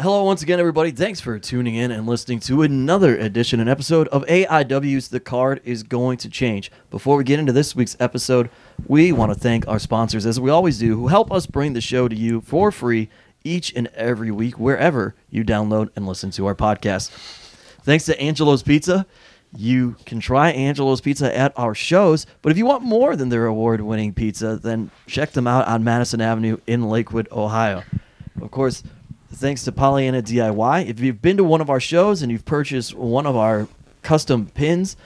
Hello, once again, everybody. Thanks for tuning in and listening to another edition and episode of AIW's The Card is Going to Change. Before we get into this week's episode, we want to thank our sponsors, as we always do, who help us bring the show to you for free each and every week, wherever you download and listen to our podcast. Thanks to Angelo's Pizza. You can try Angelo's Pizza at our shows, but if you want more than their award winning pizza, then check them out on Madison Avenue in Lakewood, Ohio. Of course, thanks to Pollyanna DIY. If you've been to one of our shows and you've purchased one of our custom pins,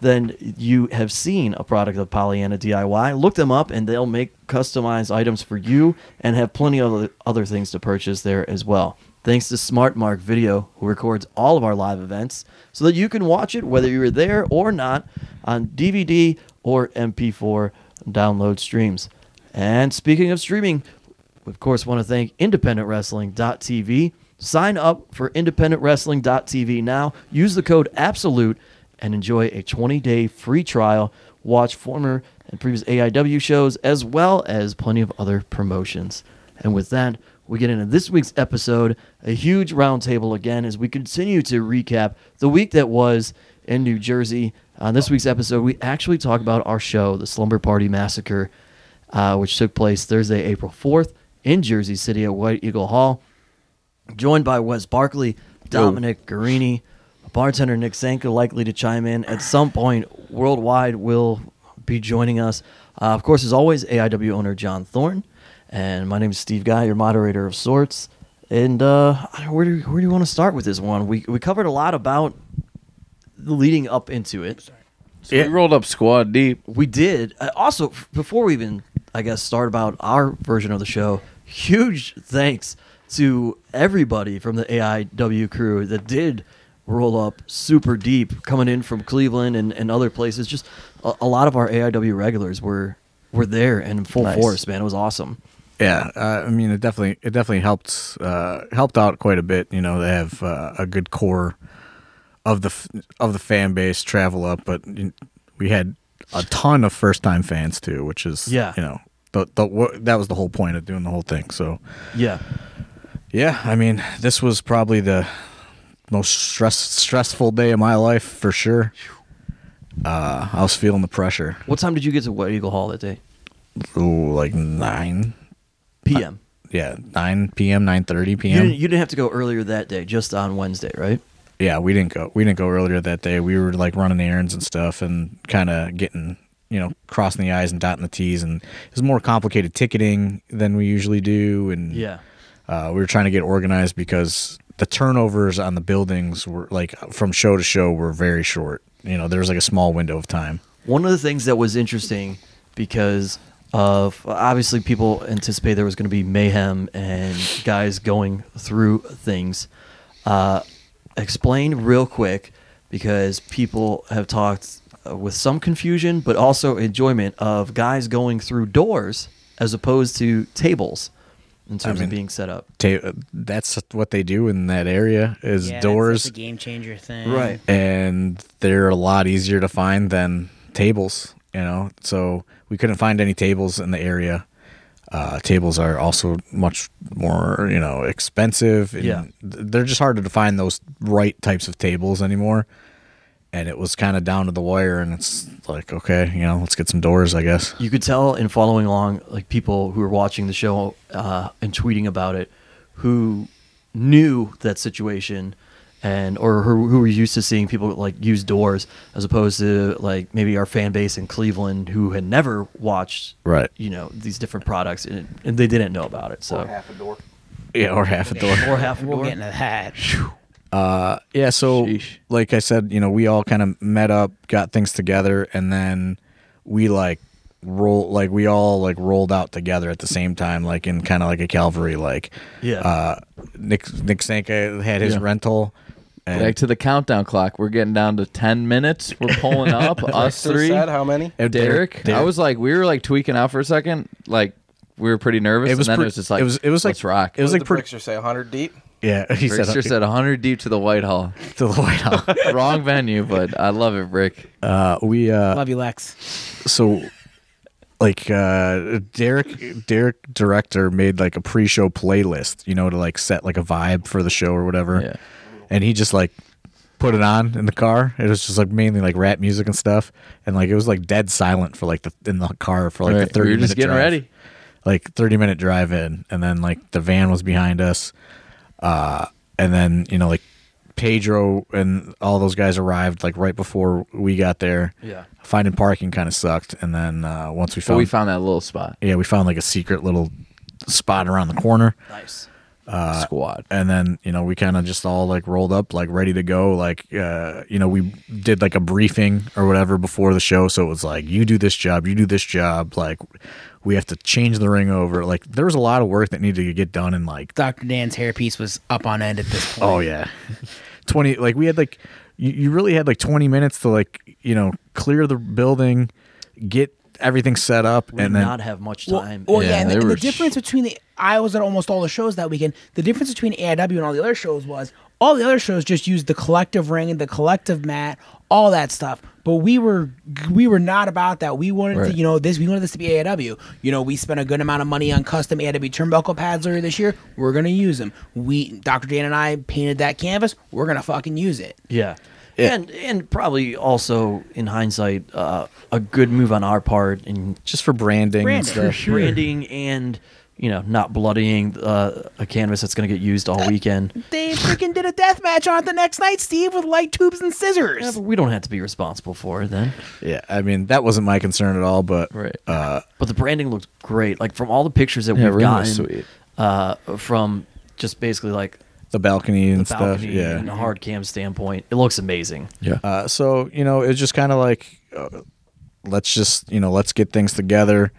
then you have seen a product of Pollyanna DIY. Look them up and they'll make customized items for you and have plenty of other- things to purchase there as well. Thanks to SmartMark Video, who records all of our live events so that you can watch it whether you were there or not on DVD or MP4 download streams. And speaking of streaming, of course want to thank independentwrestling.tv. Sign up for independentwrestling.tv now. Use the code ABSOLUTE and enjoy a 20-day free trial. Watch former and previous AIW shows as well as plenty of other promotions. And with that, we get into this week's episode, a huge roundtable again as we continue to recap the week that was in New Jersey. On this week's episode, we actually talk about our show, The Slumber Party Massacre, uh, which took place Thursday, April 4th in Jersey City at White Eagle Hall. Joined by Wes Barkley, Dominic Garrini, bartender Nick Sanka, likely to chime in at some point worldwide, will be joining us. Uh, of course, as always, AIW owner John Thorne. And my name is Steve Guy, your moderator of sorts. And uh, where, do, where do you want to start with this one? We, we covered a lot about leading up into it. So we rolled up squad deep. We did. Uh, also, f- before we even, I guess, start about our version of the show, huge thanks to everybody from the AIW crew that did roll up super deep, coming in from Cleveland and, and other places. Just a, a lot of our AIW regulars were were there and in full Nice. force. Man, it was awesome. Yeah, uh, I mean, it definitely it definitely helped uh, helped out quite a bit. You know, they have uh, a good core of the f- of the fan base travel up, but you- we had a ton of first time fans too, which is Yeah. you know, the, the that was the whole point of doing the whole thing. So Yeah, yeah, I mean, this was probably the most stress stressful day of my life for sure. Uh, I was feeling the pressure. What time did you get to White Eagle Hall that day? Ooh, like nine, P.M. yeah, nine p.m., nine thirty You p.m. didn't, you didn't have to go earlier that day, just on Wednesday, right? Yeah, we didn't go. We didn't go earlier that day. We were like running errands and stuff, and kind of getting, you know, crossing the i's and dotting the t's. And it was more complicated ticketing than we usually do. And Yeah. uh, we were trying to get organized because the turnovers on the buildings were like from show to show were very short. You know, there was like a small window of time. One of the things that was interesting because of obviously people anticipate there was going to be mayhem and guys going through things. Uh, explain real quick because people have talked with some confusion but also enjoyment of guys going through doors as opposed to tables in terms mean, of being set up. Ta- that's what they do in that area is yeah, doors, That's, that's a game changer thing. Right. and they're a lot easier to find than tables. You know, so we couldn't find any tables in the area. Uh, tables are also much more, you know, expensive. And Yeah. they're just harder to find those right types of tables anymore. And it was kind of down to the wire, and it's like, okay, you know, let's get some doors, I guess. you could tell in following along, like people who were watching the show uh, and tweeting about it, who knew that situation, and or who, who were used to seeing people like use doors, as opposed to like maybe our fan base in Cleveland who had never watched, Right. You know these different products, and, and they didn't know about it. So a door. Yeah, or half a door. or half a We'll door. get into that. Uh, yeah. So, Sheesh. like I said, you know, we all kind of met up, got things together, and then we like roll, like we all like rolled out together at the same time, like in kind of like a cavalry. Like, Yeah. Uh, Nick Nick Sanka had his Yeah. rental. And Back to the countdown clock. We're getting down to ten minutes. We're pulling up. us So three. sad, how many? and Derek. I was like, we were like tweaking out for a second. Like we were pretty nervous. It was and then pre- it was just like it was- it was like- let's rock. it was What like did the pretty- Brickster say 100 deep. Yeah. He said Brickster said 100 deep to the White Hall. to the White House. Wrong venue, but I love it, Brick. Uh, we uh, Love you, Lex. so like uh Derek Derek director made like a pre-show playlist, you know, to like set like a vibe for the show or whatever. Yeah. And he just like put it on in the car. It was just like mainly like rap music and stuff. And like it was like dead silent for like the in the car for like Right. the 30 we were just minute getting drive. ready. Like 30 minute drive in and then like the van was behind us. Uh and then, you know, like Pedro and all those guys arrived like right before we got there. Yeah. Finding parking kind of sucked, and then uh, once we found, we found that little spot. yeah, we found like a secret little spot around the corner, Nice. Uh, Squad. and then you know we kind of just all like rolled up, like ready to go. Like uh, you know we did like a briefing or whatever before the show, so it was like you do this job, you do this job, like we have to change the ring over. Like there was a lot of work that needed to get done, and like Dr. Dan's hairpiece was up on end at this point. Oh yeah, twenty. Like we had like you, you really had like twenty minutes to like you know clear the building, get everything set up, We and then not have much time. well, yeah, Yeah, and, the, and the were sh- difference between the I was at almost all the shows that weekend. The difference between AIW and all the other shows was all the other shows just used the collective ring and the collective mat, all that stuff. But we were we were not about that. We wanted to, you know, this we wanted this to be AIW. You know, we spent a good amount of money on custom AIW turnbuckle pads earlier this year. We're gonna use them. We Dr. Dan and I painted that canvas. We're gonna fucking use it. Yeah. And and probably also in hindsight, uh, a good move on our part and just for branding, Branding, and for sure. branding and you know not bloodying uh, a canvas that's going to get used all weekend. They freaking did a death match on it the next night, Steve, with light tubes and scissors. Yeah, but we don't have to be responsible for it then. Yeah, I mean that wasn't my concern at all, but Right. uh, But the branding looked great. Like from all the pictures that Yeah, we've room gotten, sweet. Uh, from just basically like the balcony and the stuff. balcony Yeah, and a hard cam standpoint, it looks amazing. Yeah. Uh, so you know, it's just kind of like, uh, let's just you know, let's get things together.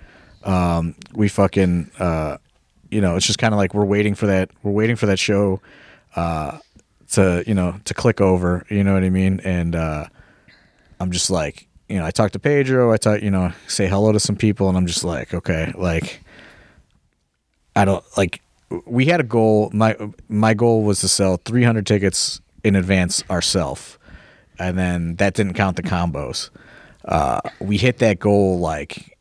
Um, we fucking, uh, you know, it's just kind of like we're waiting for that. We're waiting for that show uh, to you know to click over. You know what I mean? And uh, I'm just like, you know, I talked to Pedro. I talk, you know, say hello to some people, and I'm just like, okay, like, I don't like. We had a goal. My my goal was to sell 300 tickets in advance ourselves and then that didn't count the combos. Uh, we hit that goal like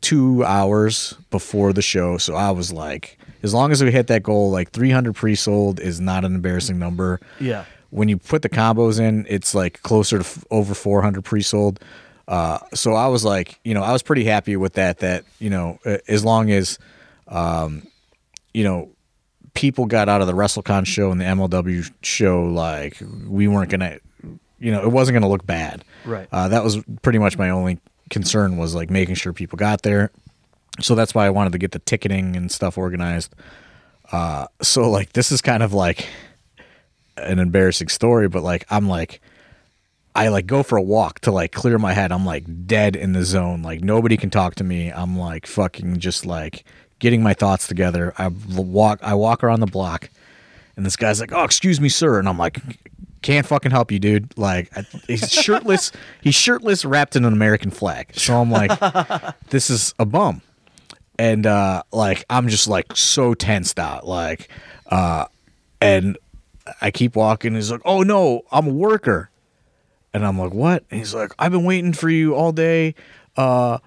two hours before the show, so I was like, as long as we hit that goal, like 300 pre-sold is not an embarrassing number. Yeah. When you put the combos in, it's like closer to f- over 400 pre-sold. Uh, so I was like, you know, I was pretty happy with that. That you know, as long as, um, you know, people got out of the WrestleCon show and the MLW show, like we weren't gonna, you know, it wasn't gonna look bad. Right. Uh, that was pretty much my only concern was like making sure people got there. So that's why I wanted to get the ticketing and stuff organized. Uh, so like this is kind of like an embarrassing story, but like I'm like I like go for a walk to like clear my head. I'm like dead in the zone. Like nobody can talk to me. I'm like fucking just like getting my thoughts together. I walk I walk around the block and this guy's like, "Oh, excuse me, sir." And I'm like, "Can't fucking help you, dude." Like he's shirtless. he's shirtless wrapped in an American flag. So I'm like, "This is a bum." And uh like I'm just like so tensed out like uh and I keep walking. He's like, "Oh no, I'm a worker." And I'm like, "What?" And he's like, "I've been waiting for you all day. Uh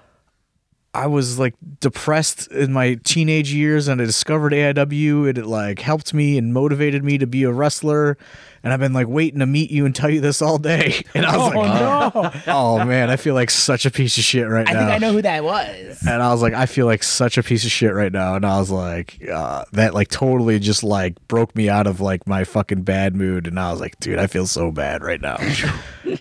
I was like depressed in my teenage years and I discovered AIW and it like helped me and motivated me to be a wrestler and I've been like waiting to meet you and tell you this all day." And I was Oh, like, no. "Oh man, I feel like such a piece of shit right I now." I think I know who that was. and I was like, I feel like such a piece of shit right now. And I was like, uh, that like totally just like broke me out of like my fucking bad mood. And I was like, dude, I feel so bad right now.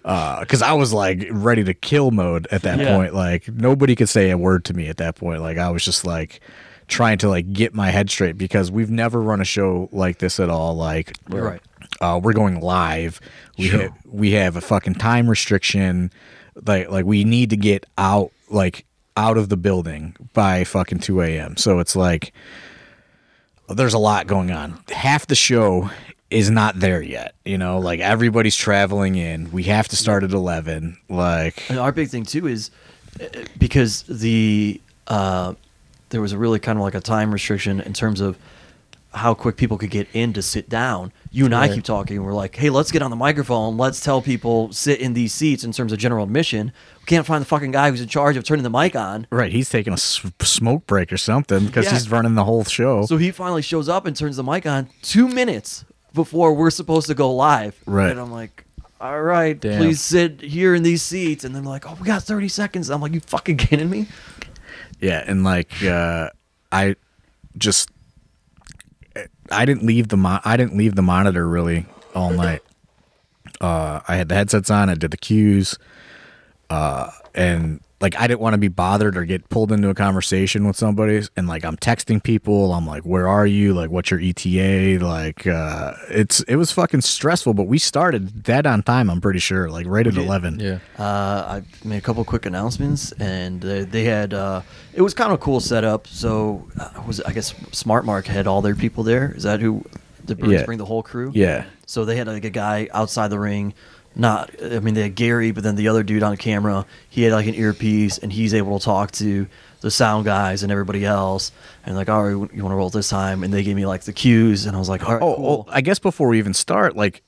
Uh, cause I was like ready to kill mode at that Yeah. point. Like nobody could say a word to me at that point. Like I was just like trying to like get my head straight because we've never run a show like this at all. Like, Right. Uh, we're going live. We have we have a fucking time restriction. Like like we need to get out like out of the building by fucking two a.m. So it's like there's a lot going on. Half the show is not there yet. You know, like everybody's traveling in. We have to start at eleven. Like And our big thing too is because the uh, there was a really kind of like a time restriction in terms of how quick people could get in to sit down. You and I keep talking. We're like, hey, let's get on the microphone. Let's tell people sit in these seats in terms of general admission. We can't find the fucking guy who's in charge of turning the mic on. Right, he's taking a s- smoke break or something because Yeah. he's running the whole show. So he finally shows up and turns the mic on two minutes before we're supposed to go live. Right. And I'm like, all right, Damn. please sit here in these seats. And they're like, oh, we got 30 seconds. I'm like, you fucking kidding me? Yeah, and like uh, I just I didn't leave the mo- I didn't leave the monitor really all night. Uh, I had the headsets on. I did the cues, uh, and like I didn't want to be bothered or get pulled into a conversation with somebody. And like I'm texting people. I'm like, "Where are you? Like, what's your ETA?" Like, uh, it's it was fucking stressful. But we started dead on time. I'm pretty sure, like right at eleven. Yeah. Uh, I made a couple quick announcements, and they, they had uh, it was kind of a cool setup. So uh, was I guess Smart Mark had all their people there. Is that who? Did Bruce Yeah. bring the whole crew? Yeah. So they had like a guy outside the ring. Not, I mean, they had Gary, but then the other dude on camera, he had like an earpiece, and he's able to talk to the sound guys and everybody else. And like, all right, you want to roll this time? And they gave me like the cues, and I was like, all right, Oh, cool. oh, I guess before we even start, like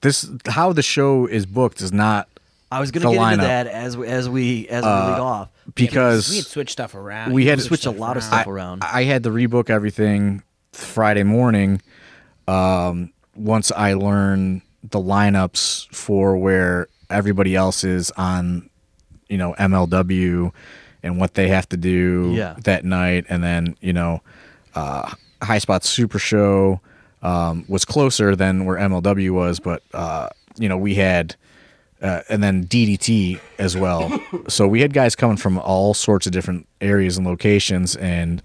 this, how the show is booked is not I was gonna the get into that as we, as we as we lead off. because we had switched stuff around. we had could to switch a lot of stuff around. I had to rebook everything Friday morning. Um, once I learned the lineups for where everybody else is on, you know, MLW and what they have to do Yeah. that night, and then you know, uh, High Spot Super Show um, was closer than where MLW was, but uh, you know, we had. Uh, and then DDT as well. so we had guys coming from all sorts of different areas and locations, and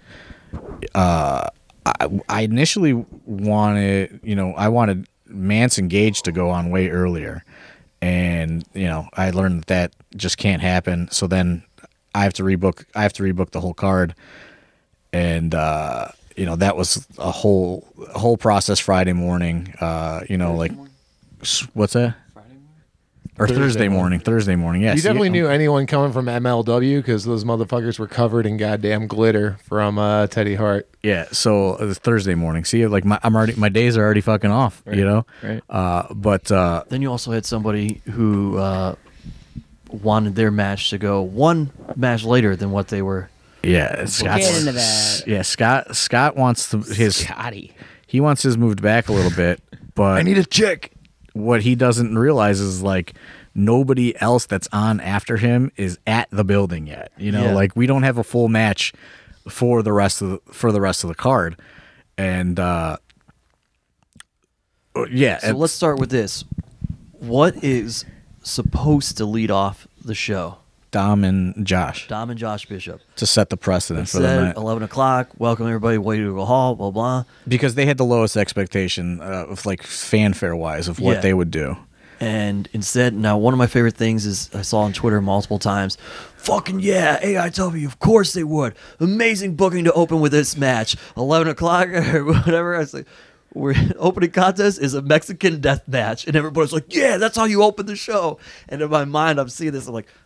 uh, I, I initially wanted, you know, I wanted Mance and Gage to go on way earlier, and you know, I learned that that just can't happen. So then I have to rebook. I have to rebook the whole card, and uh, you know, that was a whole whole process Friday morning. Uh, you know, like what's that? Or Thursday Thursday, morning. morning. Thursday morning. Yes. You definitely knew anyone coming from MLW because those motherfuckers were covered in goddamn glitter from uh, Teddy Hart. Yeah, so uh, Thursday morning. See, like my I'm already my days are already fucking off. You know, right. Uh, but uh, Then you also had somebody who uh, wanted their match to go one match later than what they were. yeah, Scott. Get into that. Yeah, Scott. Scott wants to, his Scotty. he wants his moved back a little bit, but I need a chick. What he doesn't realize is like nobody else that's on after him is at the building yet. You know, Yeah. like we don't have a full match for the rest of the, for the rest of the card, and uh, yeah, So let's start with this. What is supposed to lead off the show? Dom and Josh Dom and Josh Bishop. to set the precedent for the Said night. 11 o'clock. Welcome everybody. Way to go hall. Blah blah. because they had the lowest expectation uh, of like fanfare wise of what Yeah. they would do. And instead, now one of my favorite things is I saw on Twitter multiple times. Fucking yeah, AIW. Of course they would. Amazing booking to open with this match. 11 o'clock or whatever. I was like, we're opening contest is a Mexican death match, and everybody's like, "Yeah, that's how you open the show." And in my mind, I'm seeing this. I'm like, "Well,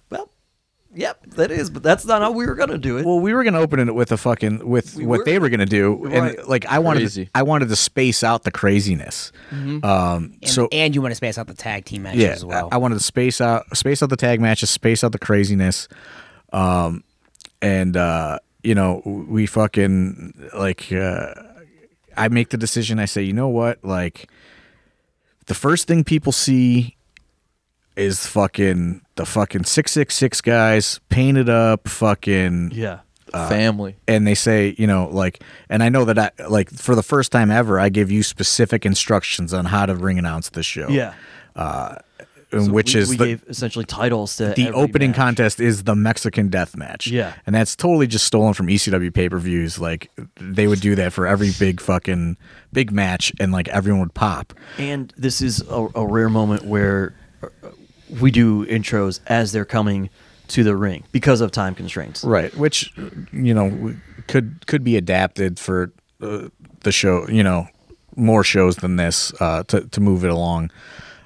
yep, that is, but that's not how we were gonna do it." Well, we were gonna open it with a fucking with We what were. they were gonna do, Right. and like I wanted, to, I wanted to space out the craziness. Um, And, so and you want to space out the tag team matches yeah, as well. I, I wanted to space out, space out the tag matches, space out the craziness, um, and uh, you know, we fucking like. Uh, I make the decision. I say, you know what, like the first thing people see is fucking the fucking six six six guys painted up, fucking yeah, Family. and they say, you know, like, and I know that I like for the first time ever, I give you specific instructions on how to ring announce the show. yeah. and So which we, is we the, gave essentially titles to the every opening match. contest is the Mexican Death Match. Yeah. and that's totally just stolen from ECW pay per views. Like they would do that for every big fucking big match, and like everyone would pop. And this is a, a rare moment where uh, we do intros as they're coming to the ring because of time constraints. right which you know could could be adapted for uh, the show you know more shows than this uh to, to move it along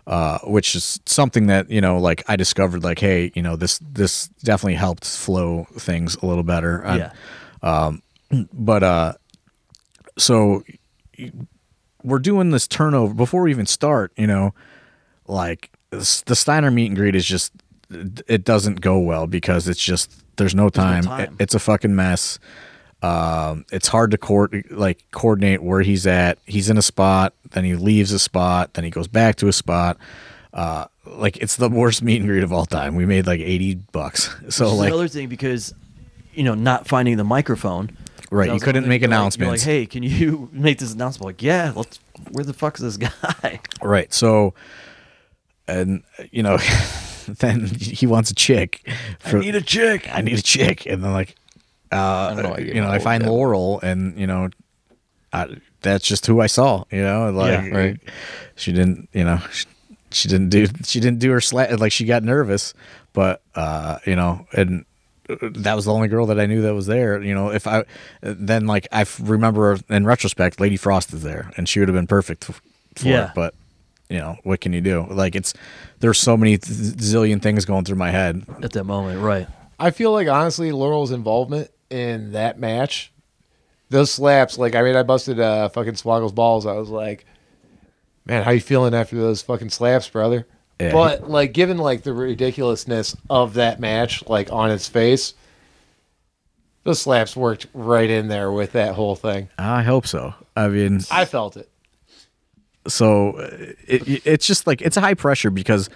uh which is something that you know like i discovered like hey you know this this definitely helped flow things a little better I- Yeah. but uh so we're doing this turnover before we even start. You know, like the Steiner meet and greet is just it doesn't go well because it's just there's no time. time. It- it's a fucking mess. Um, it's hard to coord like coordinate where he's at. He's in a spot, then he leaves a spot, then he goes back to a spot. Uh, like it's the worst meet and greet of all time. We made like eighty bucks. So like another thing because you know not finding the microphone. Right, you couldn't make you're like- announcements. Like, hey, can you make this announcement? Like, yeah, let's. Where the fuck is this guy? Right. So, and you know, then he wants a chick. For, I need a chick. I need a chick, and then like, uh, know you know, I find that. Laurel, and you know, I, that's just who I saw. You know, like, Yeah, right. She didn't, you know, she, she didn't do, she didn't do her slat. Like she got nervous, but uh, you know, and that was the only girl that I knew that was there. You know, if I then like I remember in retrospect, Lady Frost is there, and she would have been perfect for Yeah. it. But you know, what can you do? Like it's there's so many th- zillion things going through my head. At that moment, right? I feel like honestly, Laurel's involvement in that match, those slaps. Like, I mean, I busted uh, fucking Swoggle's balls. I was like, man, how you feeling after those fucking slaps, brother? Yeah. But like, given like the ridiculousness of that match, like on its face, those slaps worked right in there with that whole thing. I hope so. I mean, I felt it. So it, it- it's just like it's a high pressure because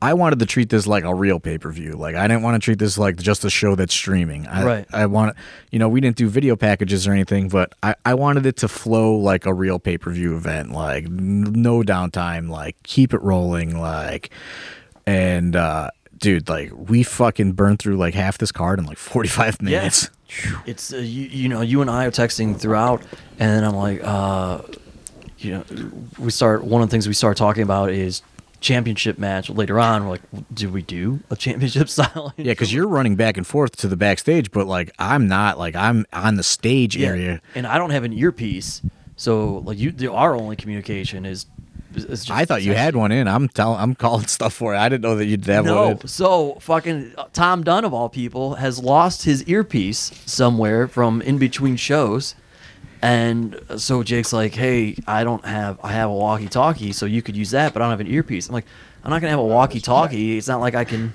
I wanted to treat this like a real pay per view. Like I didn't want to treat this like just a show that's streaming. I, Right. I want you know we didn't do video packages or anything, but I, I wanted it to flow like a real pay per view event. Like n- no downtime. Like keep it rolling. Like and uh dude, like we fucking burned through like half this card in like forty five minutes. It's uh, you, you know you and I are texting throughout, and then I'm like, uh, you know, we start one of the things we start talking about is championship match later on. We're like, do we do a championship style? Yeah, because you're running back and forth to the backstage, but like I'm not. Like I'm on the stage Yeah, area. and I don't have an earpiece, so like you, the, our only communication is. is just I thought you had one in. I'm telling. I'm calling stuff for it. I didn't know that you'd have one. No, so fucking uh, Tom Dunn of all people has lost his earpiece somewhere from in between shows, and so Jake's like, "Hey, I don't have I have a walkie-talkie, so you could use that, but I don't have an earpiece." I'm like, "I'm not gonna have a walkie-talkie. It's not like I can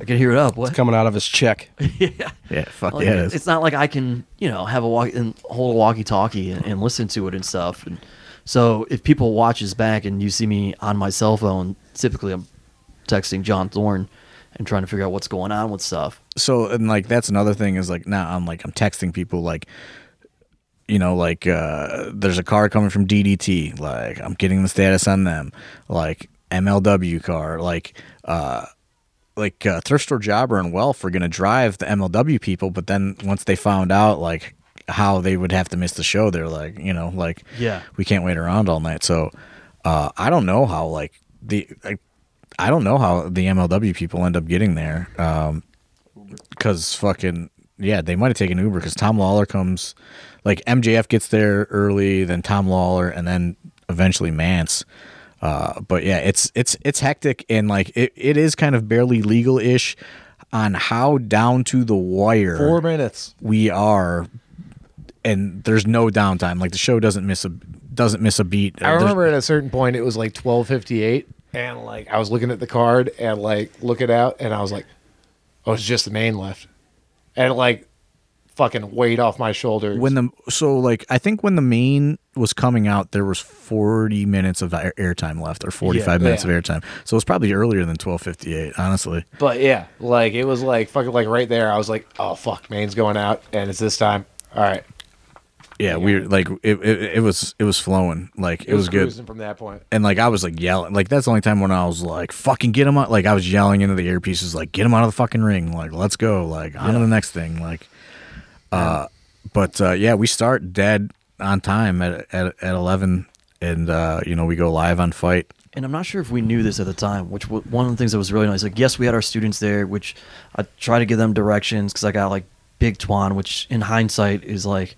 I can hear it up. What? coming out of his check. yeah, Yeah, fuck Like, yeah. it is. It's not like I can you know have a walk and hold a walkie-talkie and, and listen to it and stuff. And so if people watch this back and you see me on my cell phone, typically I'm texting John Thorne and trying to figure out what's going on with stuff. so and like that's another thing is like now I'm like I'm texting people like you know like uh there's a car coming from DDT like I'm getting the status on them like MLW car like uh like uh, thrift store jobber and Welf are gonna drive the MLW people but then once they found out like how they would have to miss the show they're like you know like Yeah. we can't wait around all night so uh I don't know how like the like I don't know how the MLW people end up getting there um because fucking yeah, they might have taken Uber because Tom Lawlor comes, like MJF gets there early, then Tom Lawlor, and then eventually Mance. Uh, but yeah, it's it's it's hectic and like it, it is kind of barely legal ish on how down to the wire Four minutes. we are, and there's no downtime. Like the show doesn't miss a doesn't miss a beat. I There's- remember at a certain point it was like twelve fifty eight, and like I was looking at the card and like looking out, and I was like, "Oh, it's just the main left," and like fucking weight off my shoulders. when the so like I think when the main was coming out, there was forty minutes of air- airtime left, or forty five Yeah. minutes Yeah. of airtime. So it was probably earlier than twelve fifty eight. Honestly, but yeah, like it was like fucking like right there. I was like, "Oh fuck, main's going out, and it's this time." All right, yeah, we were like it, it. It was it was flowing. Like it, was, good. from that point. And like I was like yelling, like that's the only time when I was like, "Fucking get him out!" Like I was yelling into the earpieces, like, "Get him out of the fucking ring!" Like, let's go! Like on to the next thing. Like, uh, but uh, yeah, we start dead on time at at, at eleven, and uh, you know we go live on fight. and I'm not sure if we knew this at the time. Which w- one of the things that was really nice. Like, yes, we had our students there, which I try to give them directions because I got like Big Twan, which in hindsight is like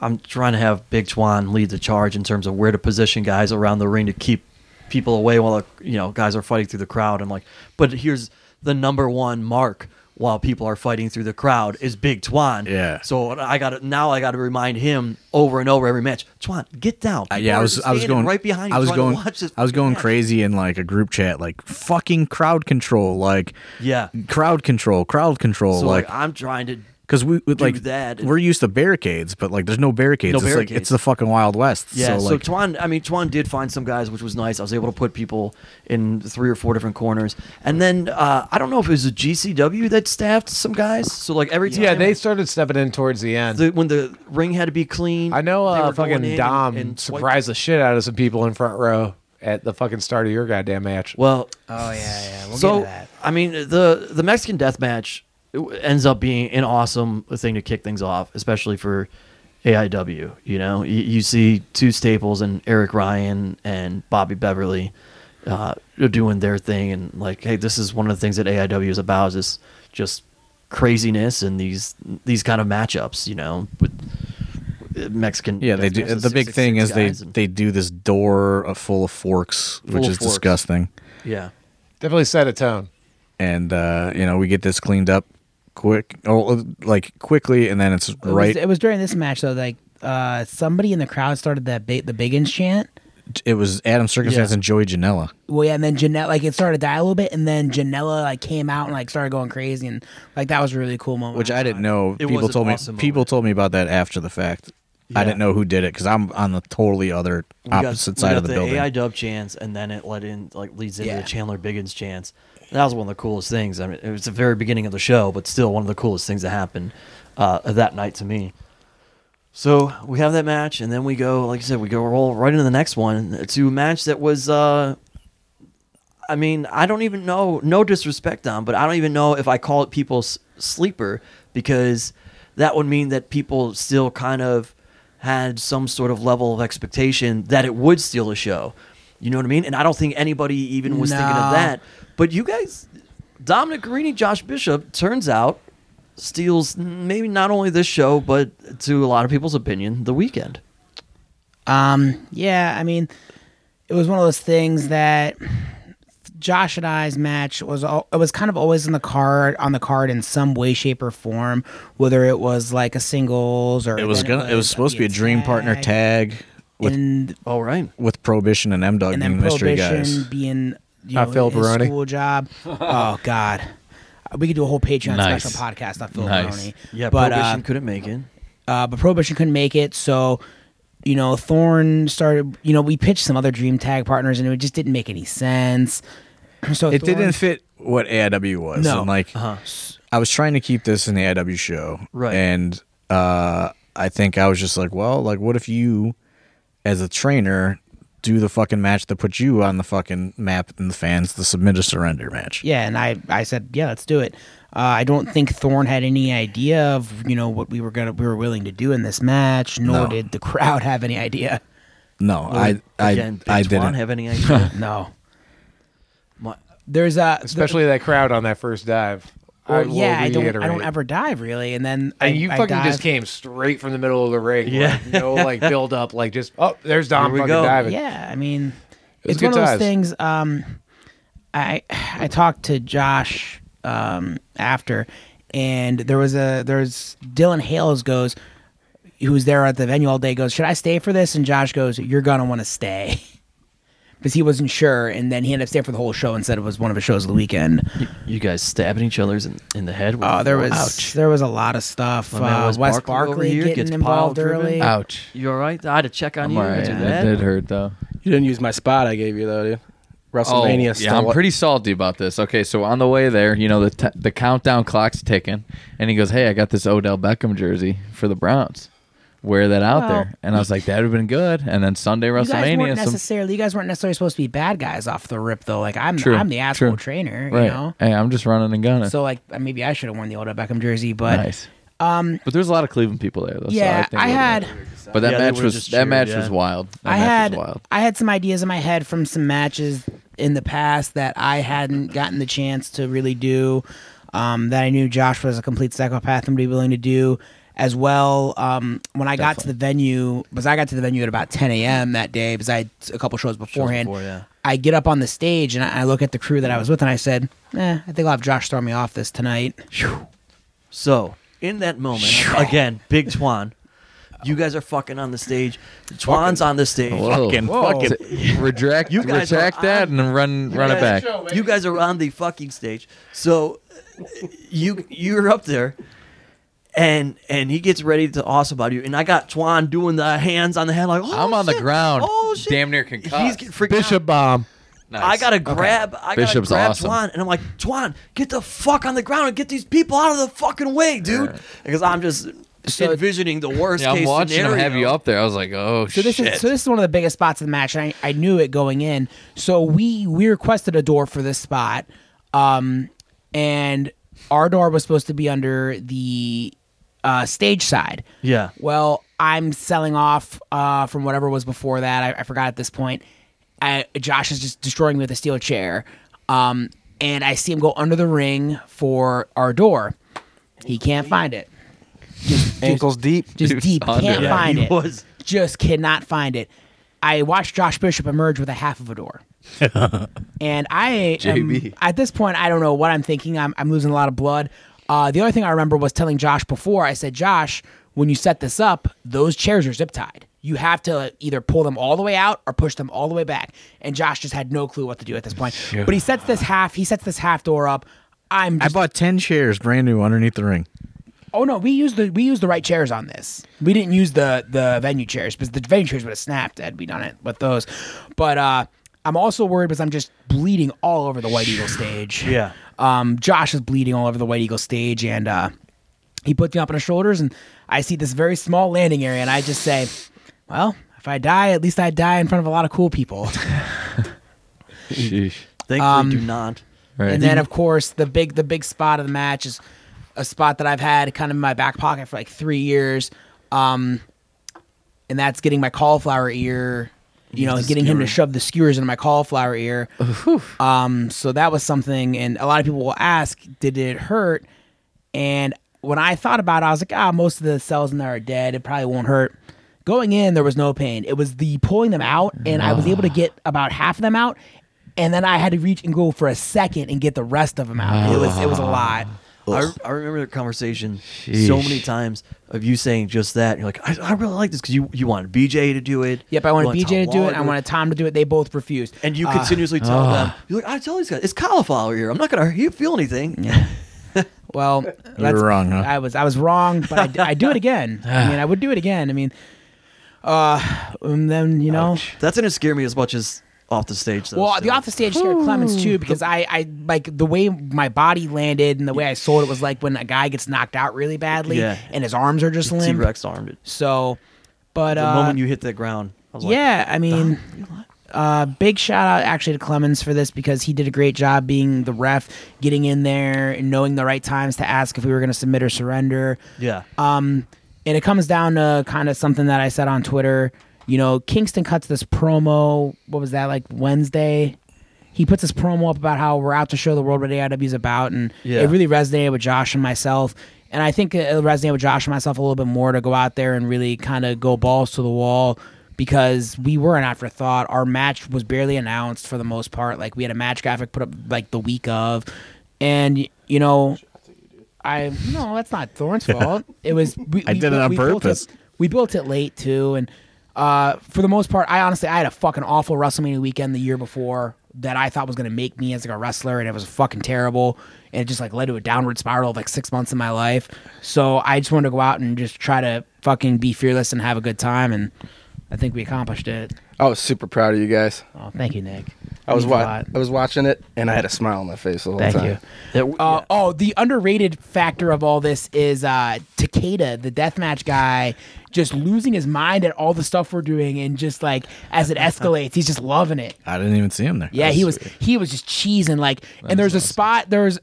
I'm trying to have Big Twan lead the charge in terms of where to position guys around the ring to keep people away while the, you know guys are fighting through the crowd. I'm like, but here's the number one mark while people are fighting through the crowd is Big Twan. Yeah. So I got to now I got to remind him over and over every match. Twan, get down. Uh, yeah, I was I was going right behind you. I was going watch this I was going match. crazy in like a group chat, like fucking crowd control, like Yeah. crowd control, crowd control, So like like I'm trying to because we we- like that and- we're used to barricades, but like there's no barricades. No it's like it's the fucking Wild West. Yeah, so, so like Twan, I mean, Twan did find some guys, which was nice. I was able to put people in three or four different corners, and then uh, I don't know if it was a GCW that staffed some guys. So like every time, Yeah, they started stepping in towards the end. the, when the ring had to be clean. I know they uh, were fucking in Dom and- and surprised the shit out of some people in front row at the fucking start of your goddamn match. Well, Oh yeah, yeah. We'll get so to that. I mean, the the Mexican Death Match ends up being an awesome thing to kick things off, especially for AIW. You know, you, you see two staples and Eric Ryan and Bobby Beverly uh, doing their thing, and like, hey, this is one of the things that AIW is about is this just craziness and these these kind of matchups. You know, with Mexican. yeah, they do. Match, The big 666 thing is they and- they do this door full of forks, Full which of is forks. disgusting. yeah. Definitely set a tone. And uh, you know we get this cleaned up quick, or like quickly, and then it's It right. Was, it was during this match though. Like uh, somebody in the crowd started that ba- the Biggins chant. it was Adam Circumstance Yeah. and Joey Janela. Well, yeah, and then Janela, like it started to die a little bit, and then Janela like came out and like started going crazy, and like that was a really cool moment. which I didn't know. It people an told me. awesome People told me about that after the fact. I didn't know who did it because I'm on the totally other We got- opposite we side got of the, building. the building. AI dub chants, and then it led in like leads into Yeah. the Chandler Biggins chants. That was one of the coolest things. I mean, it was the very beginning of the show, but still one of the coolest things that happened uh, that night to me. So we have that match, and then we go, like I said, we go roll right into the next one to a match that was. Uh, I mean, I don't even know. No disrespect, Dom, but I don't even know if I call it people's sleeper because that would mean that people still kind of had some sort of level of expectation that it would steal a show. You know what I mean? And I don't think anybody even was thinking of that. But you guys, Dominic Garrini, Josh Bishop, turns out steals maybe not only this show, but to a lot of people's opinion, the weekend. Um, yeah, I mean, it was one of those things that Josh and I's match was all, it was kind of always in the card on the card in some way, shape, or form. Whether it was like a singles or it was gonna. It was supposed to be a dream partner tag with and All right. with Prohibition and M Dog and being mystery prohibition guys. being you Not know, Phil his Baroni. school job. oh God, we could do a whole Patreon Nice. special podcast on Phil Nice. Baroni. Yeah, but Prohibition uh, couldn't make it. uh, but Prohibition couldn't make it, so you know Thorne started. You know, we pitched some other Dream Tag partners, and it just didn't make any sense. So It Thorne- didn't fit what AIW was. No. And like Uh-huh. I was trying to keep this in the AIW show, Right. And uh, I think I was just like, well, like what if you, as a trainer, do the fucking match that put you on the fucking map and the fans, the submit or surrender match. Yeah, and I, I said, yeah, let's do it. Uh, I don't think Thorne had any idea of you know what we were gonna we were willing to do in this match, nor No. did the crowd have any idea. No, I, I, Again, Big I Twan didn't. have any idea? No, My- there's a Especially that crowd on that first dive. I yeah, I don't. I don't ever dive really, and then I, And you I fucking dive. just came straight from the middle of the ring. Yeah. Like, no like build up, like just oh, there's Dom Here we fucking go. diving. Yeah, I mean, It it's one of those times. things. Um, I I talked to Josh um, after, and there was a there's Dylan Hales goes, who was there at the venue all day. Goes, should I stay for this? And Josh goes, you're gonna want to stay. Because he wasn't sure, and then he ended up staying for the whole show and said it was one of his shows of the weekend. you, you guys stabbing each other's in, in the head? With Oh, there was Ouch. there was a lot of stuff. My man Uh, Wes Wes Barkley Barkley here getting gets involved early. Ouch. You all right? I had to check on I'm you. alright. Do It that. did hurt though. You didn't use my spot I gave you though, dude. WrestleMania. Oh, yeah, I'm pretty salty about this. Okay, so on the way there, you know the t- the countdown clock's ticking, and he goes, "Hey, I got this Odell Beckham jersey for the Browns. Wear that out Well- there." And I was like, "That would have been good." And then Sunday You guys weren't WrestleMania, some necessarily. You guys weren't necessarily supposed to be bad guys off the rip, though. Like I'm, True, I'm the asshole true. trainer, right? you know. Hey, I'm just running and gunning. So like maybe I should have worn the Odell Beckham jersey, but nice. Um, but there's a lot of Cleveland people there, though. so yeah, think I it would've had, been- But that Yeah, they match would've was just that cheered, match yeah. was wild. That I match had, was wild. I had some ideas in my head from some matches in the past that I hadn't gotten the chance to really do. Um, that I knew Josh was a complete psychopath and would be willing to do. As well. Um, when I got to the venue, because I got to the venue at about 10 a.m. that day, because I had a couple shows beforehand. before, yeah. I get up on the stage and I, I look at the crew that I was with, and I said, "Eh, I think I'll have Josh throw me off this tonight." So in that moment, again, Big Twan, you guys are fucking on the stage. Twan's on the stage. Whoa. Fucking, Whoa. fucking. retract, You guys retract are that on- and run, run it back. You guys are on the fucking stage. So you you're up there and and he gets ready to awesome about you. And I got Twan doing the hands on the head like, oh, I'm on the ground, Oh shit. damn near concussed. He's getting freaked Bishop bomb. Nice. I gotta grab. I Bishop's gotta grab awesome. Twan, and I'm like, Twan, get the fuck on the ground and get these people out of the fucking way, dude. Because I'm just So- envisioning the worst Yeah, I'm case watching scenario. him have you up there. I was like, oh So this shit. is so this is one of the biggest spots of the match, and I, I knew it going in. So we we requested a door for this spot, um, and our door was supposed to be under the uh, stage side. Yeah. Well, I'm selling off uh, from whatever was before that. I, I forgot at this point. I, Josh is just destroying me with a steel chair, um, and I see him go under the ring for our door. He can't find it. Ankles deep. Just He deep. under Can't it. find he it. was. Just cannot find it. I watched Josh Bishop emerge with a half of a door. and I am, at this point I don't know what I'm thinking. I'm, I'm losing a lot of blood. Uh, the other thing I remember was telling Josh before. I said, Josh, when you set this up, those chairs are zip tied. You have to either pull them all the way out or push them all the way back. And Josh just had no clue what to do at this point. But he sets this half. He sets this half door up. I'm I bought ten chairs, brand new, underneath the ring. Oh no, we used the we used the right chairs on this. We didn't use the the venue chairs because the venue chairs would have snapped had we done it with those. But uh I'm also worried because I'm just bleeding all over the White Eagle stage. Yeah. Um, Josh is bleeding all over the White Eagle stage, and uh, he puts me up on his shoulders, and I see this very small landing area, and I just say, "Well, if I die, at least I die in front of a lot of cool people." Sheesh. Thankfully, Um, do not. Right. And then, of course, the big the big spot of the match is a spot that I've had kind of in my back pocket for like three years, um, and that's getting my cauliflower ear. You know, getting him to shove the skewers into my cauliflower ear. Um, so that was something, and a lot of people will ask, "Did it hurt?" And when I thought about it, I was like, "Ah, most of the cells in there are dead. It probably won't hurt." Going in, there was no pain. It was the pulling them out, and I was able to get about half of them out, and then I had to reach and go for a second and get the rest of them out. It was it was a lot. I, I remember the conversation so many times of you saying just that. You're like, I, I really like this because you, you wanted BJ to do it. Yep, I wanted wanted BJ to do Waller it. I wanted Tom to do it. They both refused. And you Uh, continuously tell them, you're like, I tell these guys, it's cauliflower here. I'm not gonna he- feel anything. Well, You that's- were wrong, huh? I was I was wrong, but I d- I do it again. I mean, I would do it again. I mean, uh, and then you know, That didn't scare me as much as off the stage. Though, well, still. the off the stage scared Clemens too because I I like the way my body landed and the way I sold it was like when a guy gets knocked out really badly Yeah. and his arms are just T limp. Rex armed it. So, but The uh, moment you hit the ground, I was like, yeah, I mean, uh, big shout out actually to Clemens for this because he did a great job being the ref, getting in there and knowing the right times to ask if we were going to submit or surrender. yeah, Um, and it comes down to kind of something that I said on Twitter. You know, Kingston cuts this promo. What was that like Wednesday? He puts this promo up about how we're out to show the world what AIW is about, and Yeah. it really resonated with Josh and myself. And I think it resonated with Josh and myself a little bit more to go out there and really kind of go balls to the wall because we were an afterthought. Our match was barely announced for the most part. Like we had a match graphic put up like the week of, and you know, I no, that's not Thorne's fault. It was we, I we did it on we built purpose. we built it late too, and uh, for the most part, I honestly I had a fucking awful WrestleMania weekend the year before that I thought was gonna make me as like a wrestler, and it was fucking terrible, and it just like led to a downward spiral of like six months of my life. So I just wanted to go out and just try to fucking be fearless and have a good time, and I think we accomplished it. I was super proud of you guys. Oh, thank you, Nick. I was wa- I was watching it and I had a smile on my face the whole Thank time. you. Uh, yeah. Oh, the underrated factor of all this is uh, Takeda, the deathmatch guy, just losing his mind at all the stuff we're doing, and just like as it escalates, he's just loving it. I didn't even see him there. Yeah, he was he was just cheesing like. and there's a spot. There's